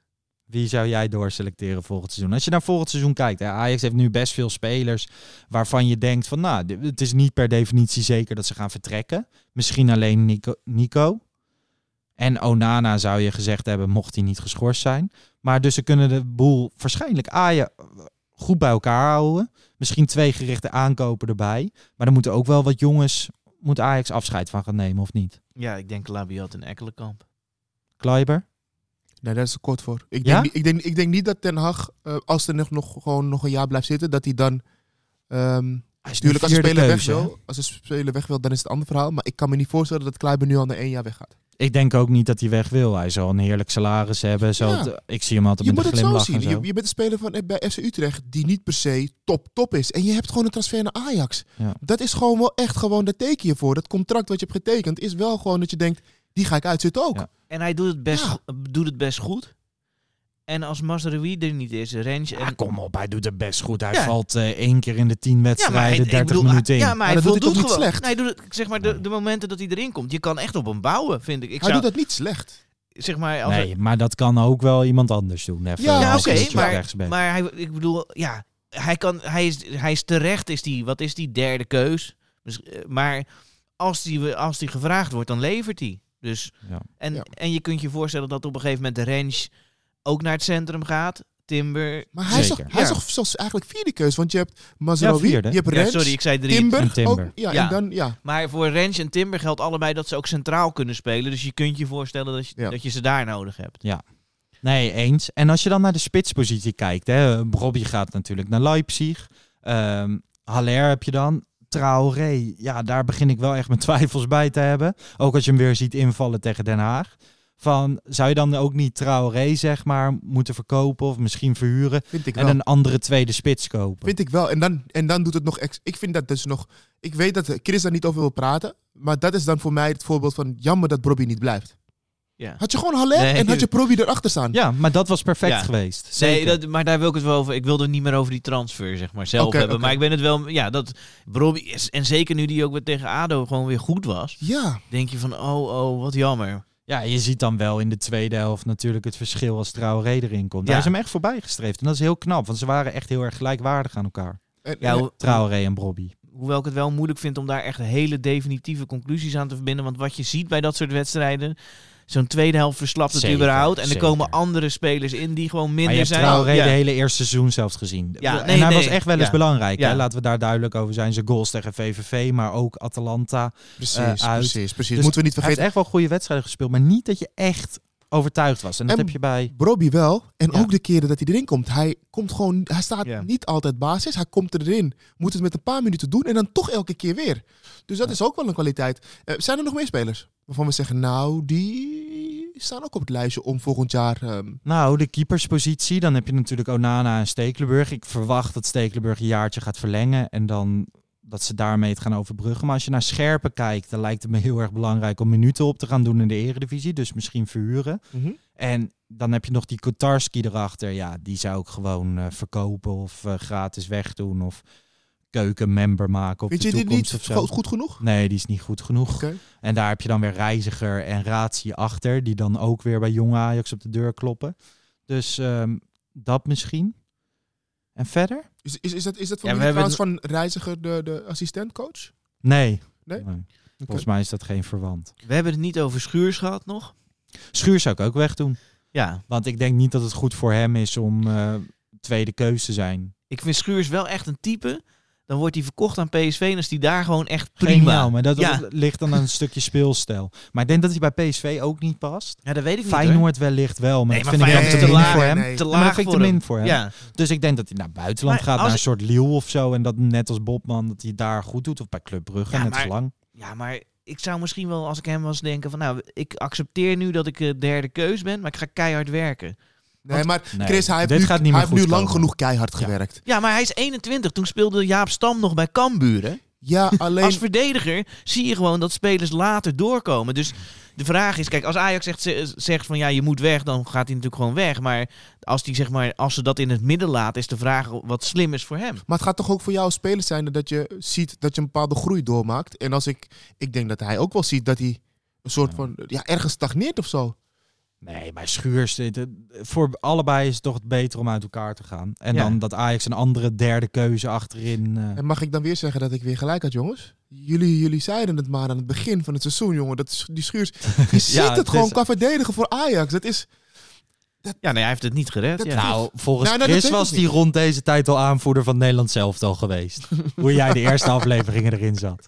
B: Wie zou jij doorselecteren volgend seizoen? Als je naar volgend seizoen kijkt, hè, Ajax heeft nu best veel spelers waarvan je denkt van, nou, het is niet per definitie zeker dat ze gaan vertrekken. Misschien alleen Nico. Nico. En Onana zou je gezegd hebben, mocht hij niet geschorst zijn. Maar dus ze kunnen de boel waarschijnlijk Ajax goed bij elkaar houden. Misschien twee gerichte aankopen erbij. Maar er moeten ook wel wat jongens, moet Ajax afscheid van gaan nemen of niet?
A: Ja, ik denk Labiat en Ekkelenkamp.
B: Kleiber?
C: Nee, daar is te kort voor. Ik
B: Ja?
C: denk, niet- ik, denk, ik denk niet dat Ten Hag, eh, als er nog, nog, gewoon nog een jaar blijft zitten, dat hij dan... ehm
B: Hij is
C: Tuurlijk, als een speler weg wil, als een speler weg wil, dan is het een ander verhaal. Maar ik kan me niet voorstellen dat Kleiber nu al na één jaar weggaat.
B: Ik denk ook niet dat hij weg wil. Hij zal een heerlijk salaris hebben. Zal
C: Ja.
B: het- ik zie hem altijd
C: Je
B: met
C: moet
B: een
C: het zo
B: glimlach
C: zien.
B: en zo.
C: Je, je bent een speler van, eh, bij FC Utrecht die niet per se top, top is. En je hebt gewoon een transfer naar Ajax.
B: Ja.
C: Dat is gewoon wel echt gewoon, daar teken je voor. Dat contract wat je hebt getekend is wel gewoon dat je denkt, die ga ik uitzitten ook.
B: Ja.
A: En hij doet het best, doet het best goed. En als Mazraoui er niet is, Rens en...
B: Ja, kom op, hij doet het best goed. Hij
A: Ja.
B: valt eh, één keer in de tien
A: Ja,
B: wedstrijden,
A: ik
B: 30
A: bedoel,
B: minuten in.
A: Ja, maar,
C: Maar
A: hij
C: dat doet toch niet
A: gewoon.
C: slecht?
A: Nee, hij doet het, zeg maar, de, de momenten dat hij erin komt, je kan echt op hem bouwen, vind ik. ik
C: hij
A: zou,
C: doet dat niet slecht.
A: zeg maar, als
B: Nee, maar dat kan ook wel iemand anders doen. Even
C: Ja,
A: Ja,
B: als
A: oké, maar, maar hij, ik bedoel, ja, hij, kan, hij, is, hij is terecht, is die, wat is die derde keus? Dus, eh, maar als die, als die gevraagd wordt, dan levert hij. Dus,
B: Ja.
A: en,
C: Ja.
A: en je kunt je voorstellen dat op een gegeven moment de range ook naar het centrum gaat. Timber.
C: Maar hij is, toch, hij is
A: Ja.
C: toch zelfs eigenlijk vierde keus. Want je hebt
B: vierde.
C: je hebt
A: Ja,
C: Rens,
A: sorry, ik zei drie.
C: Timber,
B: En Timber.
C: Ook, ja,
A: Ja.
C: En dan, ja.
A: Maar voor Range en Timber geldt allebei dat ze ook centraal kunnen spelen. Dus je kunt je voorstellen dat je,
C: Ja.
A: dat je ze daar nodig hebt.
B: Nee, eens. En als je dan naar de spitspositie kijkt, hè, Robbie gaat natuurlijk naar Leipzig. Ehm Haller heb je dan. Traoré, ja, daar begin ik wel echt mijn twijfels bij te hebben. Ook als je hem weer ziet invallen tegen Den Haag. Van, zou je dan ook niet Traoré, zeg maar, moeten verkopen of misschien verhuren
C: Vind ik
B: en
C: wel.
B: een andere tweede spits kopen?
C: Vind ik wel. En dan, en dan doet het nog... Ex ik vind dat dus nog... Ik weet dat Chris daar niet over wil praten. Maar dat is dan voor mij het voorbeeld van... Jammer dat Bobby niet blijft.
A: Ja.
C: Had je gewoon Haller
A: Nee.
C: en had je Bobby erachter staan.
B: Ja, maar dat was perfect
A: Ja.
B: geweest.
A: Nee,
B: Zeker.
A: dat, maar daar wil ik het wel over. Ik wilde het niet meer over die transfer, zeg maar, zelf hebben.
C: oké.
A: Maar ik ben het wel, ja, dat Robbie is, en zeker nu die ook weer tegen ADO gewoon weer goed was,
C: Ja.
A: denk je van, oh, oh, wat jammer.
B: Ja, je ziet dan wel in de tweede helft natuurlijk het verschil als Traoré erin komt.
A: Ja.
B: Daar is hem echt voorbij gestreefd. En dat is heel knap, want ze waren echt heel erg gelijkwaardig aan elkaar.
C: En,
A: Ja, ho-
B: Traoré en Brobby.
A: hoewel ik het wel moeilijk vind om daar echt hele definitieve conclusies aan te verbinden. Want wat je ziet bij dat soort wedstrijden, zo'n tweede helft verslapt het
B: Zeker,
A: überhaupt. En er
B: zeker.
A: komen andere spelers in die gewoon
B: Maar
A: minder
B: je hebt
A: zijn.
B: Traoré
A: Ja.
B: de hele eerste seizoen zelfs gezien.
A: Ja,
B: en
A: nee,
B: hij
A: nee.
B: was echt wel eens
A: Ja.
B: belangrijk.
A: Ja.
B: Hè? Laten we daar duidelijk over zijn. Zijn goals tegen VVV, maar ook Atalanta.
C: precies,
B: eh, uit.
C: precies, precies.
B: Dus
C: Moeten we niet
B: Hij heeft
C: vergeten.
B: echt wel goede wedstrijden gespeeld, maar niet dat je echt overtuigd was. En dat
C: En-
B: heb je bij...
C: Bobby wel. En
B: Ja.
C: ook de keren dat hij erin komt. Hij komt gewoon... Hij staat
A: Ja.
C: niet altijd basis. Hij komt erin. Moet het met een paar minuten doen. En dan toch elke keer weer. Dus dat is ook wel een kwaliteit. Eh, zijn er nog meer spelers? Waarvan we zeggen, nou, die staan ook op het lijstje om volgend jaar... ehm,
B: Nou, de keeperspositie. Dan heb je natuurlijk Onana en Stekelenburg. Ik verwacht dat Stekelenburg een jaartje gaat verlengen. En dan dat ze daarmee het gaan overbruggen. Maar als je naar Scherpen kijkt, dan lijkt het me heel erg belangrijk om minuten op te gaan doen in de eredivisie. Dus misschien verhuren. En dan heb je nog die Kotarski erachter. Ja, die zou ik gewoon eh, verkopen of eh, gratis wegdoen. Of keukenmember maken op
C: Vind
B: de
C: je
B: toekomst
C: niet
B: of zo.
C: goed, goed genoeg?
B: Nee, die is niet goed genoeg.
C: Oké.
B: En daar heb je dan weer Reiziger en Ratie achter. Die dan ook weer bij jonge Ajax op de deur kloppen. Dus ehm, dat misschien. En verder?
C: Is, is, is dat, is dat
A: Ja,
C: van,
A: hebben
C: van Reiziger, de, de assistentcoach?
B: Nee.
C: Nee?
B: Volgens mij is dat geen verwant.
A: We hebben het niet over Schuurs gehad nog.
B: Schuur zou ik ook wegdoen.
A: Ja,
B: Want ik denk niet dat het goed voor hem is om eh, tweede keus te zijn.
A: ik vind Schuurs wel echt een type. Dan wordt hij verkocht aan PSV en is die daar gewoon echt prima.
B: Geniaal, maar dat
A: ja.
B: ligt dan aan een stukje speelstijl. Maar ik denk dat hij bij PSV ook niet past.
A: ja, dat weet ik niet. hoor.
B: Feyenoord wellicht wel, maar
A: Nee, maar
B: vind ik dan
A: Feyenoord
B: te min
A: te
B: voor
C: laag.
B: hem.
C: Nee,
A: te
B: maar
A: laag
B: vind ik
A: voor
B: te
A: hem.
B: min voor hem.
A: Ja,
B: Dus ik denk dat hij naar buitenland
A: Maar
B: gaat, naar een
A: ik-
B: soort Lille of zo. En dat net als Bobman, dat hij daar goed doet. Of bij Club Brugge,
A: Ja,
B: net
A: maar-
B: zo lang.
A: ja, maar ik zou misschien wel, als ik hem was, denken van... Nou, ik accepteer nu dat ik eh, derde keus ben, maar ik ga keihard werken.
C: Nee, maar Chris, hij heeft
B: dit
C: nu,
B: gaat niet
C: hij heeft nu lang
B: komen.
C: genoeg keihard gewerkt.
A: Ja, maar hij is 21. Toen speelde Jaap Stam nog bij Cambuur, hè?
C: Ja, alleen...
A: Als verdediger zie je gewoon dat spelers later doorkomen. Dus de vraag is, kijk, als Ajax zegt, zegt van ja, je moet weg, dan gaat hij natuurlijk gewoon weg. Maar als, die, zeg maar als ze dat in het midden laten, is de vraag wat slim is voor hem.
C: Maar het gaat toch ook voor jou als speler zijn dat je ziet dat je een bepaalde groei doormaakt. En als ik, ik denk dat hij ook wel ziet dat hij een soort van, ja, ergens stagneert of zo.
B: Nee, maar Schuurs, voor allebei is het toch beter om uit elkaar te gaan. En
A: Ja.
B: dan dat Ajax een andere derde keuze achterin... eh,
C: En mag ik dan weer zeggen dat ik weer gelijk had, jongens? Jullie, jullie zeiden het maar aan het begin van het seizoen, jongen. Dat die schuurs, je ziet
B: Ja,
C: het,
B: het
C: gewoon
B: is-
C: qua verdedigen voor Ajax. Dat is,
A: Ja, nee, hij heeft het niet gered.
C: Dat-
A: ja.
B: Nou, volgens
C: Nou, nou,
B: Chris was
C: niet.
B: rond deze tijd al aanvoerder van Nederland zelf al geweest. Hoe jij de eerste afleveringen erin zat.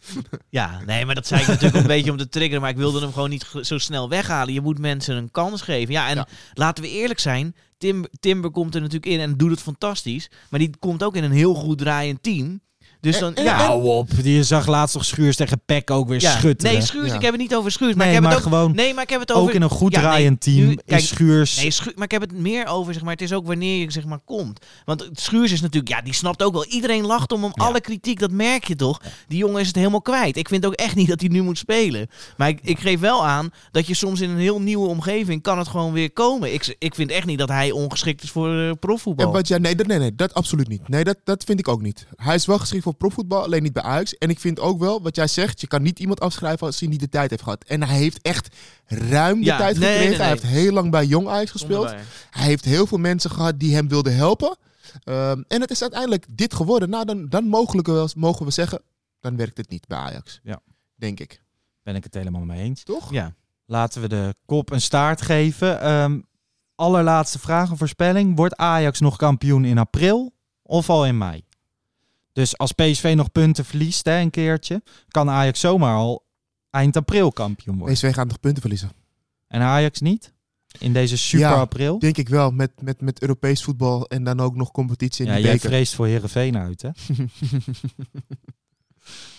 A: Ja, nee, maar dat zei ik natuurlijk een beetje om te triggeren. Maar ik wilde hem gewoon niet zo snel weghalen. Je moet mensen een kans geven. Ja, en
C: Ja.
A: laten we eerlijk zijn. Tim, Timber komt er natuurlijk in en doet het fantastisch. Maar die komt ook in een heel goed draaiend team. Dus dan,
C: En-
A: ja,
B: Hou op. Je zag laatst nog Schuurs tegen Peck ook weer
A: ja.
B: schutteren.
A: Nee, Schuurs,
C: Ja.
A: ik heb het niet over Schuurs. Maar
B: Nee,
A: ik heb
B: maar
A: het ook,
B: gewoon
A: nee, maar ik heb het over...
B: ook in een goed
A: Ja, nee,
B: draaiend team
A: nu- kijk,
B: is Schuurs...
A: Nee, Schu- maar ik heb het meer over, zeg maar, het is ook wanneer je zeg maar komt. Want Schuurs is natuurlijk, ja, die snapt ook wel. Iedereen lacht om hem, alle kritiek, dat merk je toch. Die jongen is het helemaal kwijt. Ik vind ook echt niet dat hij nu moet spelen. Maar ik, ik geef wel aan dat je soms in een heel nieuwe omgeving kan het gewoon weer komen. Ik, ik vind echt niet dat hij ongeschikt is voor eh, profvoetbal.
C: En wat jij, nee, dat, nee, nee, dat absoluut niet. Nee, dat, dat vind ik ook niet. Hij is wel geschikt voor profvoetbal, alleen niet bij Ajax. En ik vind ook wel, wat jij zegt, je kan niet iemand afschrijven als hij niet de tijd heeft gehad. En hij heeft echt ruim de
A: Ja,
C: tijd
A: nee,
C: gekregen.
A: nee,
C: Hij heeft heel lang bij Jong Ajax gespeeld. Hij heeft heel veel mensen gehad die hem wilden helpen. Ehm, en het is uiteindelijk dit geworden. Nou, dan, dan mogelijk wel, mogen we zeggen, dan werkt het niet bij Ajax.
B: Ja.
C: Denk ik.
B: Ben ik het helemaal mee eens.
C: Toch?
A: Ja.
B: Laten we de kop een staart geven. Ehm, allerlaatste vraag, een voorspelling. Wordt Ajax nog kampioen in april of al in mei? Dus als PSV nog punten verliest hè, een keertje, kan Ajax zomaar al eind april kampioen worden.
C: PSV gaat nog punten verliezen.
B: En Ajax niet? In deze super
C: Ja,
B: april?
C: Denk ik wel, met, met, met Europees voetbal en dan ook nog competitie in
B: Ja,
C: die
B: jij
C: beker.
B: vreest voor Herenveen uit, hè?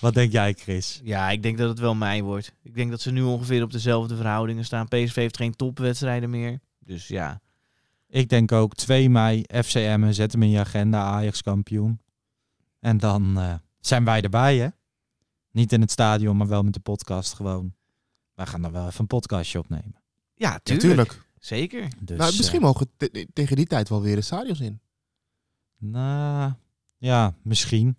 B: Wat denk jij, Chris?
A: Ja, ik denk dat het wel mei wordt. Ik denk dat ze nu ongeveer op dezelfde verhoudingen staan. PSV heeft geen topwedstrijden meer. Dus ja,
B: Ik denk ook 2 mei, FCM, zet hem in je agenda, Ajax kampioen. En dan eh, zijn wij erbij, hè? Niet in het stadion, maar wel met de podcast gewoon. Wij gaan dan wel even een podcastje opnemen.
A: ja
C: Ja,
A: tuurlijk.
C: tuurlijk.
A: Zeker.
B: Dus,
C: nou, misschien
B: eh,
C: mogen we te- tegen die tijd wel weer de stadions in.
B: nou, ja, misschien.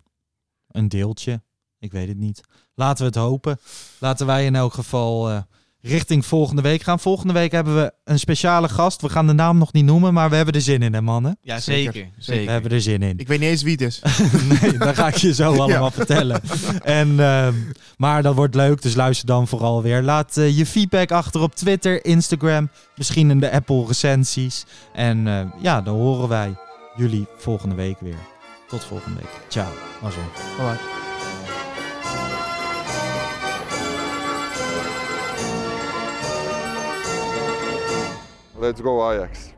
B: Een deeltje. Ik weet het niet. Laten we het hopen. Laten wij in elk geval eh, richting volgende week gaan. Volgende week hebben we een speciale gast. We gaan de naam nog niet noemen, maar we hebben er zin in, hè mannen?
A: Ja,
C: Zeker.
A: zeker.
B: We hebben er zin in.
C: Ik weet niet eens wie het is.
B: nee, dat ga ik je zo allemaal vertellen. En, ehm, maar dat wordt leuk, dus luister dan vooral weer. Laat eh, je feedback achter op Twitter, Instagram, misschien in de Apple recensies. En eh, ja, dan horen wij jullie volgende week weer. Tot volgende week. Ciao. Mazzel.
C: Bye-bye.
G: Let's go Ajax.